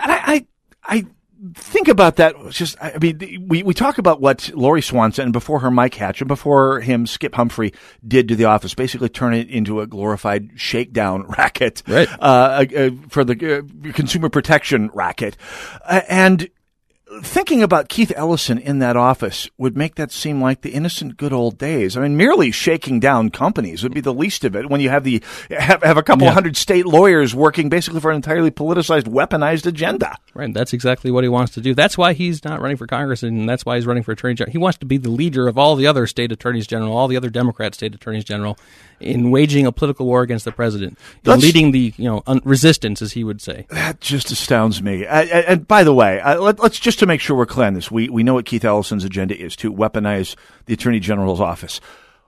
I, I I think about that. Just I mean, we we talk about what Lori Swanson and before her Mike Hatch and before him Skip Humphrey did to the office, basically turn it into a glorified shakedown racket, Right. Uh, uh, for the uh, consumer protection racket, uh, and thinking about Keith Ellison in that office would make that seem like the innocent good old days. I mean, merely shaking down companies would be the least of it when you have the have, have a couple Yeah. hundred state lawyers working basically for an entirely politicized, weaponized agenda. Right. That's exactly what he wants to do. That's why he's not running for Congress, and that's why he's running for attorney general. He wants to be the leader of all the other state attorneys general, all the other Democrat state attorneys general, in waging a political war against the president, in leading the you know un- resistance, as he would say. That just astounds me. Uh, uh, and by the way, uh, let, let's just to make sure we're clear on this, we we know what Keith Ellison's agenda is to weaponize the Attorney General's office.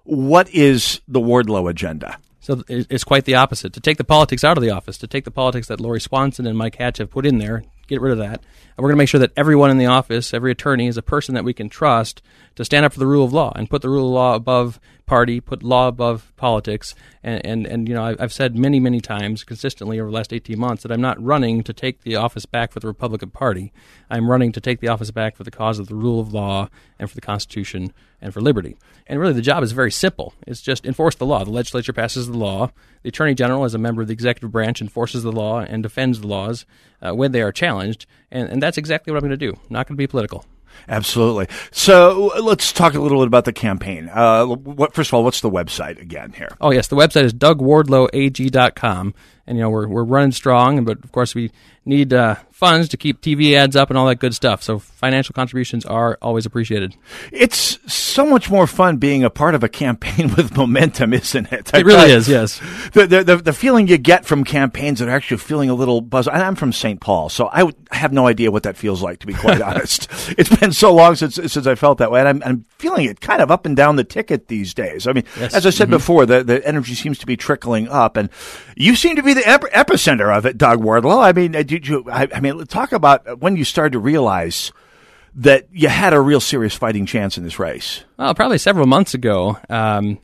What is the Wardlow agenda? So it's quite the opposite. To take the politics out of the office, to take the politics that Lori Swanson and Mike Hatch have put in there, get rid of that. And we're going to make sure that everyone in the office, every attorney, is a person that we can trust to stand up for the rule of law and put the rule of law above party, put law above politics. And, and, and you know, I- I've said many, many times consistently over the last 18 months that I'm not running to take the office back for the Republican Party. I'm running to take the office back for the cause of the rule of law and for the Constitution and for liberty. And really, the job is very simple. It's just enforce the law. The legislature passes the law. The attorney general, as a member of the executive branch, enforces the law and defends the laws uh, when they are challenged. And, and that's exactly what I'm going to do. not going to be political. Absolutely. So let's talk a little bit about the campaign. Uh, what, first of all, what's the website again here? Oh yes, the website is dougwardlowag.com, and you know we're we're running strong, but of course we need uh, funds to keep TV ads up and all that good stuff. So financial contributions are always appreciated. It's so much more fun being a part of a campaign with momentum, isn't it? It really is, yes. The, the, the, the feeling you get from campaigns that are actually feeling a little buzz. and I'm from St. Paul, so I, have no idea what that feels like, to be quite honest. It's been so long since, since I felt that way, and I'm, I'm feeling it kind of up and down the ticket these days. I mean, Yes. as I said Mhm. before, the, the energy seems to be trickling up, and you seem to be the ep- epicenter of it, Doug Wardlow. I mean, uh, did you, I, I mean, talk about when you started to realize that you had a real serious fighting chance in this race. Well, probably several months ago, um,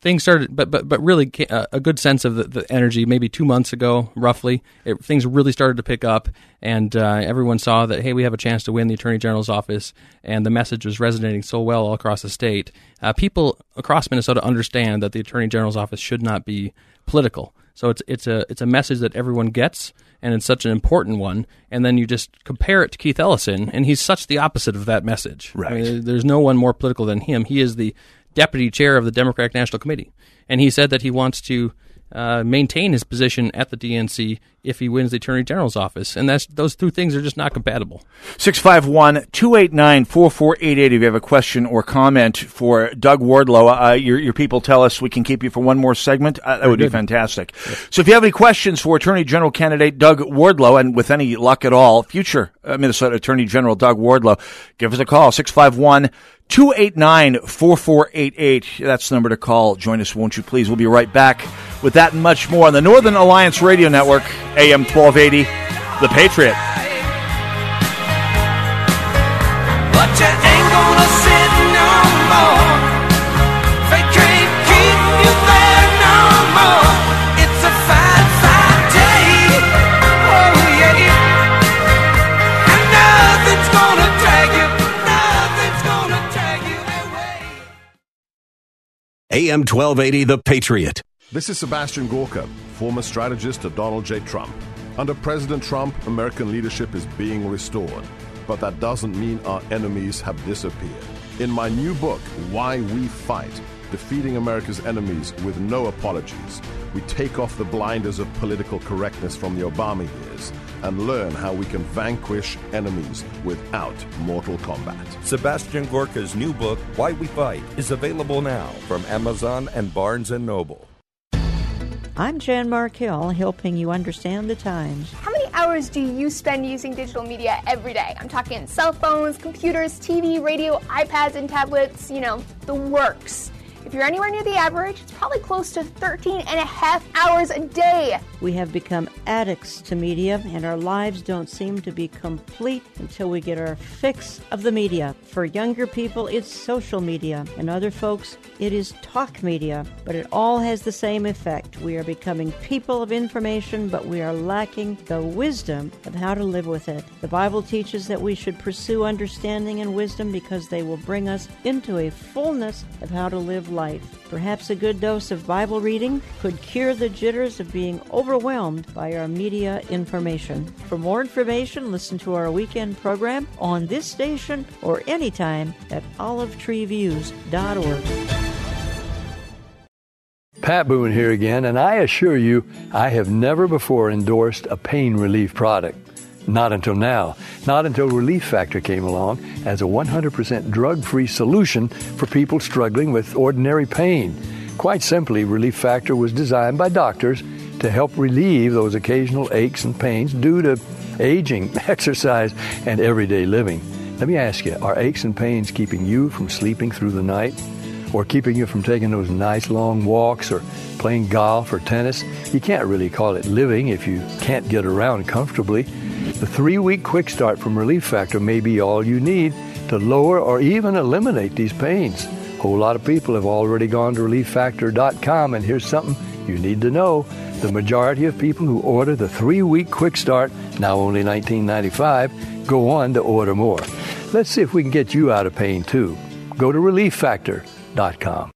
things started, but but but really uh, a good sense of the, the energy. Maybe two months ago, roughly, it, things really started to pick up, and uh, everyone saw that hey, we have a chance to win the attorney general's office, and the message was resonating so well all across the state. Uh, people across Minnesota understand that the attorney general's office should not be political. So it's it's a it's a message that everyone gets, and it's such an important one. And then you just compare it to Keith Ellison, and he's such the opposite of that message. Right. I mean, there's no one more political than him. He is the deputy chair of the Democratic National Committee, and he said that he wants to uh, maintain his position at the DNC if he wins the Attorney General's office. And that's those two things are just not compatible. 651 289 4488. If you have a question or comment for Doug Wardlow, uh, your, your people tell us we can keep you for one more segment. Uh, that would be fantastic. So if you have any questions for Attorney General candidate Doug Wardlow, and with any luck at all, future uh, Minnesota Attorney General Doug Wardlow, give us a call 651 289 4488. That's the number to call. Join us, won't you please? We'll be right back with that and much more on the Northern Alliance Radio Network, AM 1280, The Patriot. AM 1280, The Patriot. This is Sebastian Gorka, former strategist of Donald J. Trump. Under President Trump, American leadership is being restored, but that doesn't mean our enemies have disappeared. In my new book, Why We Fight Defeating America's Enemies with No Apologies, we take off the blinders of political correctness from the Obama years and learn how we can vanquish enemies without mortal combat. Sebastian Gorka's new book, Why We Fight, is available now from Amazon and Barnes & Noble. I'm Jan Markell, helping you understand the times. How many hours do you spend using digital media every day? I'm talking cell phones, computers, TV, radio, iPads, and tablets, you know, the works. If you're anywhere near the average, it's probably close to 13 and a half hours a day. We have become addicts to media, and our lives don't seem to be complete until we get our fix of the media. For younger people, it's social media, and other folks, it is talk media. But it all has the same effect. We are becoming people of information, but we are lacking the wisdom of how to live with it. The Bible teaches that we should pursue understanding and wisdom because they will bring us into a fullness of how to live life. Perhaps a good dose of Bible reading could cure the jitters of being overwhelmed by our media information. For more information, listen to our weekend program on this station or anytime at olivetreeviews.org. Pat Boone here again, and I assure you, I have never before endorsed a pain relief product. Not until now. Not until Relief Factor came along as a 100% drug free solution for people struggling with ordinary pain. Quite simply, Relief Factor was designed by doctors to help relieve those occasional aches and pains due to aging, exercise, and everyday living. Let me ask you are aches and pains keeping you from sleeping through the night? Or keeping you from taking those nice long walks or playing golf or tennis? You can't really call it living if you can't get around comfortably. The three week quick start from Relief Factor may be all you need to lower or even eliminate these pains. A whole lot of people have already gone to relieffactor.com, and here's something you need to know. The majority of people who order the three week quick start, now only $19.95, go on to order more. Let's see if we can get you out of pain too. Go to relieffactor.com.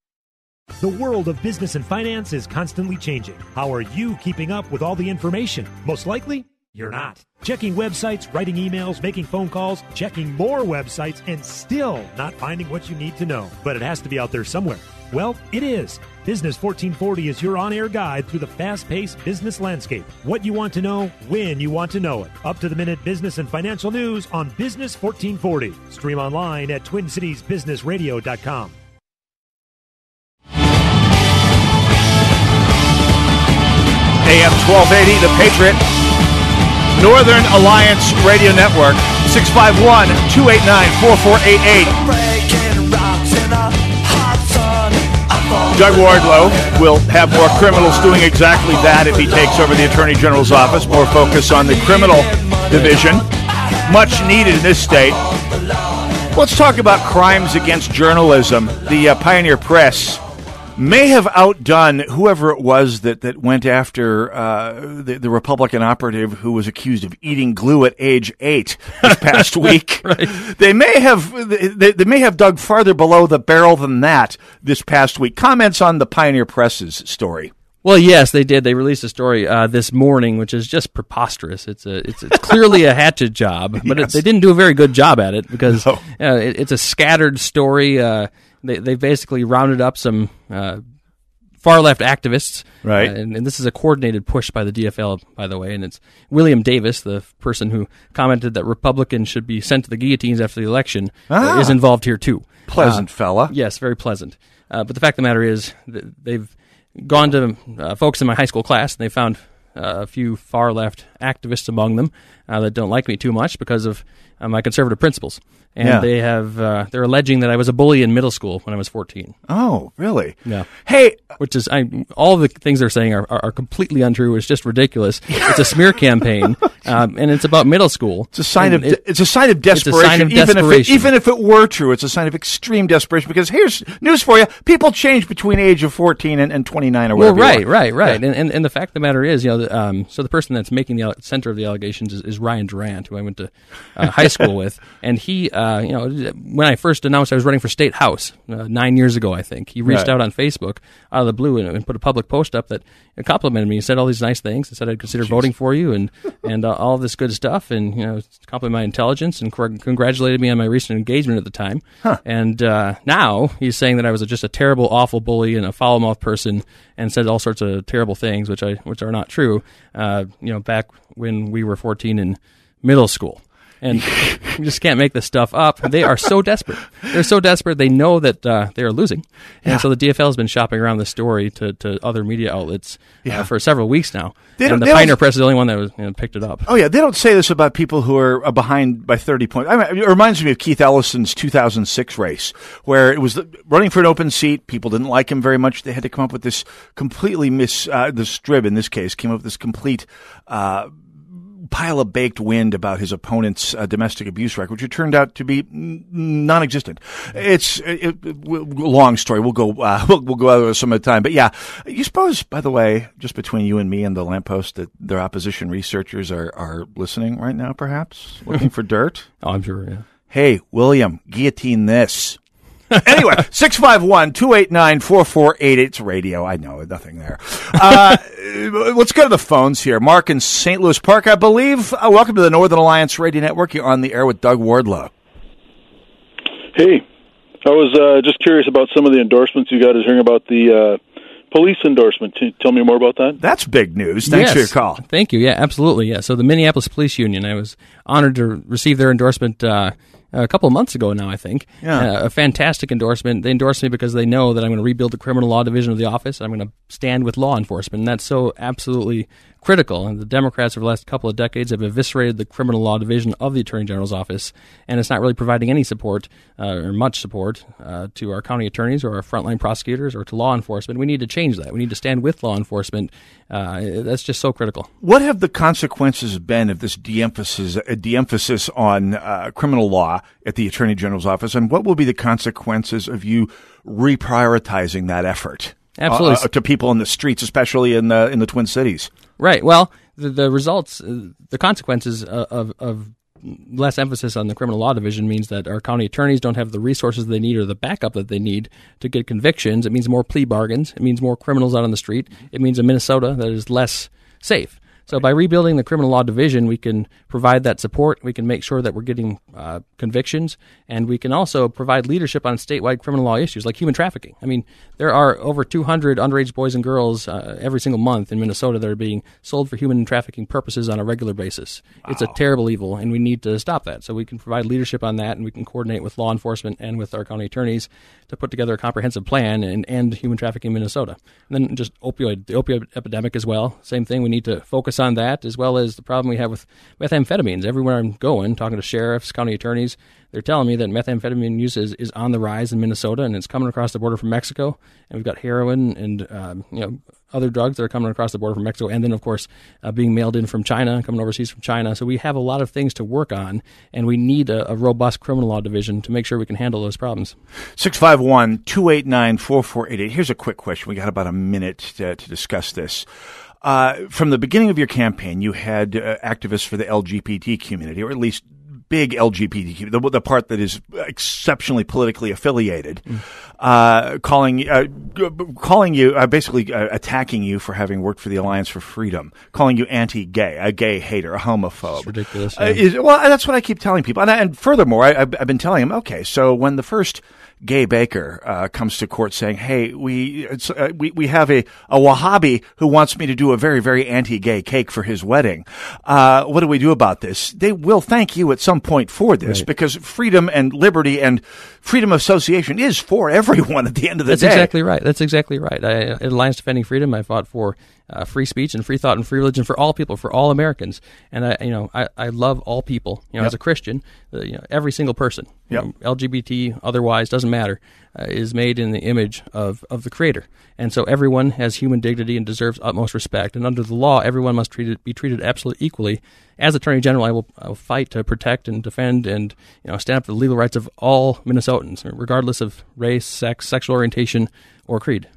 The world of business and finance is constantly changing. How are you keeping up with all the information? Most likely, you're not. Checking websites, writing emails, making phone calls, checking more websites, and still not finding what you need to know. But it has to be out there somewhere. Well, it is. Business 1440 is your on air guide through the fast paced business landscape. What you want to know, when you want to know it. Up to the minute business and financial news on Business 1440. Stream online at TwinCitiesBusinessRadio.com. AM 1280, The Patriot. Northern Alliance Radio Network, 651 289 4488. Doug Wardlow will have more criminals doing exactly that if he takes over the Attorney General's office. More focus on the criminal division. Much needed in this state. Let's talk about crimes against journalism. The uh, Pioneer Press may have outdone whoever it was that, that went after uh, the, the Republican operative who was accused of eating glue at age eight this past week. They may have they, they may have dug farther below the barrel than that this past week. Comments on the Pioneer Press's story. Well, yes, they did. They released a story uh, this morning, which is just preposterous. It's a, it's, it's clearly a hatchet job, but Yes. it, they didn't do a very good job at it because uh, it, it's a scattered story. Uh, they they basically rounded up some uh, far left activists. Right. Uh, and, and this is a coordinated push by the DFL, by the way. And it's William Davis, the person who commented that Republicans should be sent to the guillotines after the election, uh, Ah. is involved here too. Pleasant Uh, fella. Yes, very pleasant. Uh, but the fact of the matter is, th- they've gone to uh, folks in my high school class, and they found uh, a few far left activists among them uh, that don't like me too much because of uh, my conservative principles. And Yeah. they have uh, they're alleging that I was a bully in middle school when I was 14. Oh, really? Yeah. Hey, which is I all the things they're saying are, are, are completely untrue. It's just ridiculous. it's a smear campaign, um, and it's about middle school. It's a sign And of it- it's a sign of desperation. sign of even desperation. if it, even if it were true, it's a sign of extreme desperation. Because here's news for you: people change between age of fourteen and, and twenty nine or well, whatever. you right, right, right. And, and and the fact of the matter is, you know, the, um, so the person that's making the center of the allegations is, is Ryan Durant, who I went to uh, high school with, and he, uh, you know, when I first announced I was running for state house uh, nine years ago, I think he reached Right. out on Facebook out of the blue and, and put a public post up that complimented me and said all these nice things and said I'd consider voting for you and and uh, all this good stuff and you know complimented my intelligence and cor- congratulated me on my recent engagement at the time. And uh, now he's saying that I was a, just a terrible, awful bully and a foul mouthed person and said all sorts of terrible things, which I which are not true. Uh, you know, back when we were 14 in middle school. And you just can't make this stuff up. They are so desperate. They're so desperate. They know that uh, they are losing, and so the DFL has been shopping around the story to, to other media outlets Yeah. uh, for several weeks now. They and the Pioneer Press is the only one that was you know, picked it up. Oh yeah, they don't say this about people who are uh, behind by thirty points. I mean, it reminds me of Keith Ellison's 2006 race, where it was the, running for an open seat. People didn't like him very much. They had to come up with this completely miss. Uh, the Strib in this case came up with this complete. Uh, Pile of baked wind about his opponent's uh, domestic abuse record, which it turned out to be non-existent. It's it, it, w- long story. We'll go uh, we'll, we'll go over some of the time, but yeah, you suppose, by the way, just between you and me and the lamppost, that their opposition researchers are are listening right now, perhaps looking for dirt. Oh, I'm sure. Yeah. Hey, William, guillotine this. anyway, 651-289-4488. It's radio. I know, nothing there. Uh, let's go to the phones here. Mark in St. Louis Park, I believe. Uh, welcome to the Northern Alliance Radio Network. You're on the air with Doug Wardlow. Hey, I was uh, just curious about some of the endorsements you got. Is hearing about the uh, police endorsement. T- tell me more about that. That's big news. Thanks for your call. Thank you. Yeah, absolutely. Yeah. So the Minneapolis Police Union, I was honored to receive their endorsement uh, a couple of months ago now, I think. Yeah. Uh, a fantastic endorsement. They endorsed me because they know that I'm going to rebuild the criminal law division of the office. I'm going to stand with law enforcement. And that's so absolutely critical. And the Democrats over the last couple of decades have eviscerated the criminal law division of the Attorney General's office. And it's not really providing any support uh, or much support uh, to our county attorneys or our frontline prosecutors or to law enforcement. We need to change that. We need to stand with law enforcement. Uh, that's just so critical. What have the consequences been of this de-emphasis, uh, de-emphasis on uh, criminal law at the Attorney General's office, and what will be the consequences of you reprioritizing that effort? Absolutely. uh, to people in the streets, especially in the in the Twin Cities. Right. Well, the, the results, uh, the consequences of, of, of less emphasis on the criminal law division means that our county attorneys don't have the resources they need or the backup that they need to get convictions. It means more plea bargains. It means more criminals out on the street. It means a Minnesota that is less safe. So by rebuilding the criminal law division, we can provide that support. We can make sure that we're getting uh, convictions, and we can also provide leadership on statewide criminal law issues like human trafficking. I mean, there are over 200 underage boys and girls uh, every single month in Minnesota that are being sold for human trafficking purposes on a regular basis. It's a terrible evil, and we need to stop that. So we can provide leadership on that, and we can coordinate with law enforcement and with our county attorneys to put together a comprehensive plan and end human trafficking in Minnesota. And then just opioid, the opioid epidemic as well. Same thing. We need to focus on that as well as the problem we have with methamphetamines. Everywhere I'm going, talking to sheriffs, county attorneys, they're telling me that methamphetamine use is, is on the rise in Minnesota and it's coming across the border from Mexico. And we've got heroin and um, you know other drugs that are coming across the border from Mexico, and then of course uh, being mailed in from China, coming overseas from China. So we have a lot of things to work on, and we need a, a robust criminal law division to make sure we can handle those problems. 651 289 4488. Here's a quick question. We got about a minute to, to discuss this. Uh, from the beginning of your campaign, you had uh, activists for the LGBT community, or at least big LGBT, the, the part that is exceptionally politically affiliated, uh, calling uh, calling you uh, basically uh, attacking you for having worked for the Alliance for Freedom, calling you anti-gay, a gay hater, a homophobe. It's ridiculous. Uh, yeah. is, well, that's what I keep telling people, and, I, and furthermore, I, I've been telling them, okay, so when the first Gay Baker uh, comes to court saying, "Hey, we uh, we we have a a Wahhabi who wants me to do a very very anti-gay cake for his wedding. Uh, what do we do about this?" They will thank you at some point for this Right. because freedom and liberty and freedom of association is for everyone at the end of the That's day. That's exactly right. That's exactly right. I, at Alliance Defending Freedom, I fought for uh, free speech and free thought and free religion for all people, for all Americans. And I, you know, I, I love all people. You know, Yep. as a Christian, uh, you know, every single person, you know, LGBT, otherwise, doesn't matter, uh, is made in the image of, of the Creator. And so everyone has human dignity and deserves utmost respect. And under the law, everyone must treat it, be treated absolutely equally. As Attorney General, I will, I will fight to protect and defend and you know stand up for the legal rights of all Minnesotans, regardless of race, sex, sexual orientation, or creed.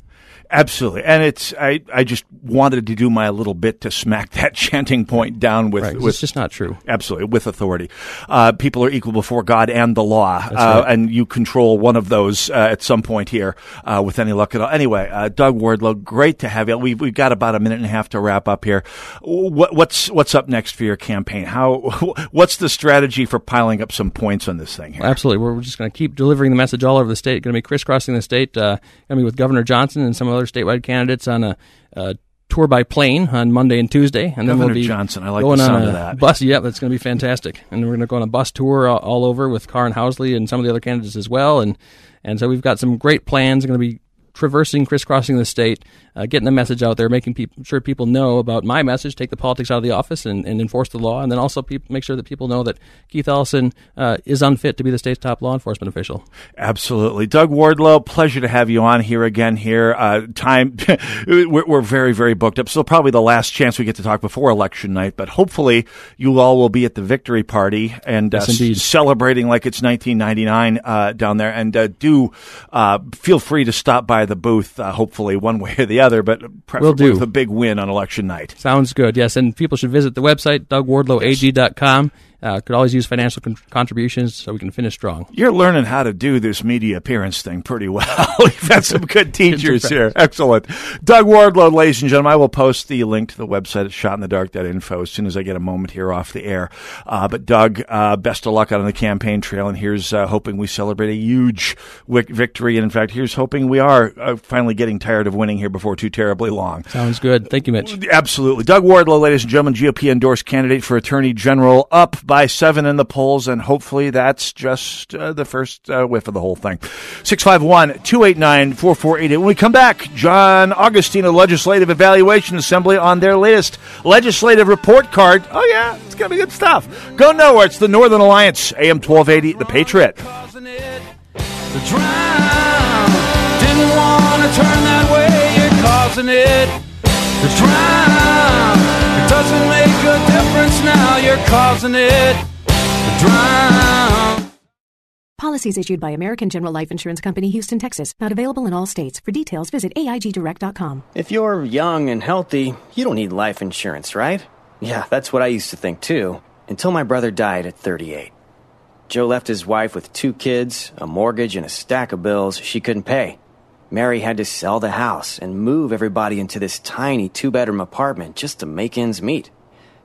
Absolutely, and it's I, I just wanted to do my little bit to smack that chanting point down with Right, with it's just not true. Absolutely, with authority, uh, people are equal before God and the law, uh, right. and you control one of those uh, at some point here uh, with any luck at all. Anyway, uh, Doug Wardlow, great to have you. We've we've got about a minute and a half to wrap up here. What, what's what's up next for your campaign? How what's the strategy for piling up some points on this thing? Here? Absolutely. We're just going to keep delivering the message all over the state. Going to be crisscrossing the state. Uh, going to be with Governor Johnson and some other statewide candidates on a, a tour by plane on Monday and Tuesday. And then Governor we'll be Johnson, I like going the on a of that. bus. Yep, that's going to be fantastic. And we're going to go on a bus tour all, all over with and Housley and some of the other candidates as well. And and so we've got some great plans. Going to be traversing, crisscrossing the state, uh, getting the message out there, making peop sure people know about my message, take the politics out of the office, and, and enforce the law, and then also peop make sure that people know that Keith Ellison uh, is unfit to be the state's top law enforcement official. Absolutely. Doug Wardlow, pleasure to have you on here again here. Uh, time, we're, we're very, very booked up. So probably the last chance we get to talk before election night, but hopefully you all will be at the victory party and uh, Yes, celebrating like it's 1999 uh, down there. And uh, do uh, feel free to stop by the booth, uh, hopefully one way or the other, but preferably do. with a big win on election night. Sounds good. Yes, and people should visit the website dougwardlowag.com. Uh, could always use financial con- contributions so we can finish strong. You're learning how to do this media appearance thing pretty well. You've had some good teachers here. Excellent. Doug Wardlow, ladies and gentlemen, I will post the link to the website at shotinthedark.info as soon as I get a moment here off the air. Uh, but Doug, uh, best of luck out on the campaign trail. And here's uh, hoping we celebrate a huge wic- victory. And in fact, here's hoping we are uh, finally getting tired of winning here before too terribly long. Sounds good. Thank you, Mitch. Absolutely. Doug Wardlow, ladies and gentlemen, GOP endorsed candidate for Attorney General, up by seven in the polls, and hopefully that's just uh, the first uh, whiff of the whole thing. 651 289 4488. When we come back, John Augustine of Legislative Evaluation Assembly on their latest legislative report card. Oh, yeah, it's going to be good stuff. Go nowhere. It's the Northern Alliance, AM 1280, The Patriot. to drown. Didn't want to turn that way, you're causing it to drown. It doesn't make a difference now, you're causing it to drown. Policies issued by American General Life Insurance Company, Houston, Texas. Not available in all states. For details, visit AIGDirect.com. If you're young and healthy, you don't need life insurance, right? Yeah, that's what I used to think too, until my brother died at 38. Joe left his wife with two kids, a mortgage, and a stack of bills she couldn't pay. Mary had to sell the house and move everybody into this tiny two bedroom apartment just to make ends meet.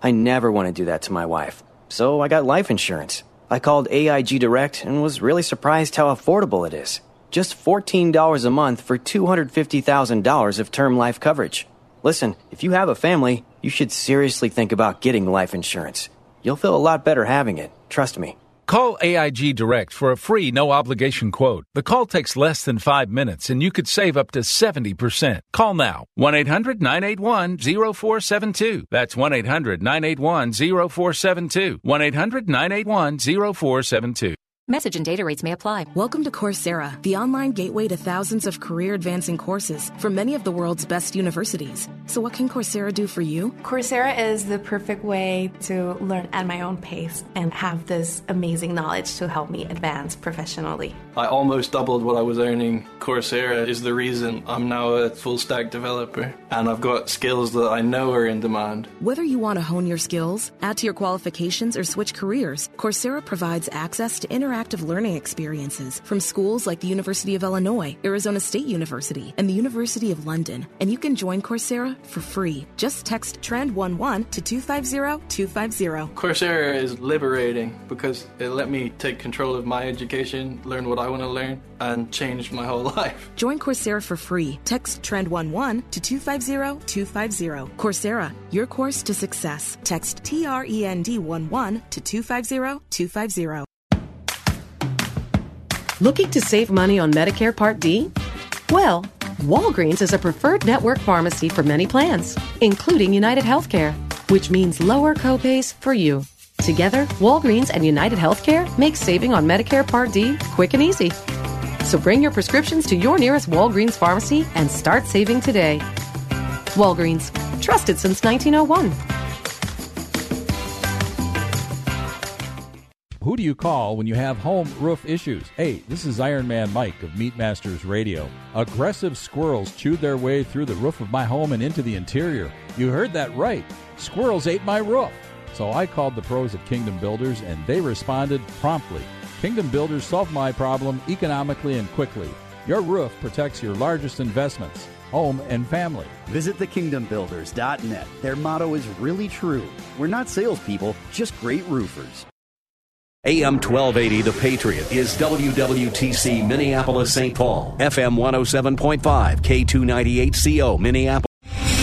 I never want to do that to my wife, so I got life insurance. I called AIG Direct and was really surprised how affordable it is. Just $14 a month for $250,000 of term life coverage. Listen, if you have a family, you should seriously think about getting life insurance. You'll feel a lot better having it, trust me. Call AIG Direct for a free no obligation quote. The call takes less than five minutes and you could save up to 70%. Call now 1 800 981 0472. That's 1 800 981 0472. 1 800 981 0472. Message and data rates may apply. Welcome to Coursera, the online gateway to thousands of career advancing courses from many of the world's best universities. So, what can Coursera do for you? Coursera is the perfect way to learn at my own pace and have this amazing knowledge to help me advance professionally. I almost doubled what I was earning. Coursera is the reason I'm now a full stack developer, and I've got skills that I know are in demand. Whether you want to hone your skills, add to your qualifications, or switch careers, Coursera provides access to interactive learning experiences from schools like the University of Illinois, Arizona State University, and the University of London. And you can join Coursera for free. Just text TREND11 to 250 250. Coursera is liberating because it let me take control of my education, learn what I I want to learn and change my whole life. Join Coursera for free. Text Trend11 to 250 250. Coursera, your course to success. Text T R E N D 11 to 250 250. Looking to save money on Medicare Part D? Well, Walgreens is a preferred network pharmacy for many plans, including United Healthcare, which means lower copays for you. Together, Walgreens and United Healthcare make saving on Medicare Part D quick and easy. So bring your prescriptions to your nearest Walgreens pharmacy and start saving today. Walgreens, trusted since 1901. Who do you call when you have home roof issues? Hey, this is Iron Man Mike of Meatmasters Radio. Aggressive squirrels chewed their way through the roof of my home and into the interior. You heard that right. Squirrels ate my roof. So I called the pros at Kingdom Builders and they responded promptly. Kingdom Builders solved my problem economically and quickly. Your roof protects your largest investments, home and family. Visit thekingdombuilders.net. Their motto is really true. We're not salespeople, just great roofers. AM 1280 The Patriot is WWTC Minneapolis St. Paul, FM 107.5, K298CO Minneapolis.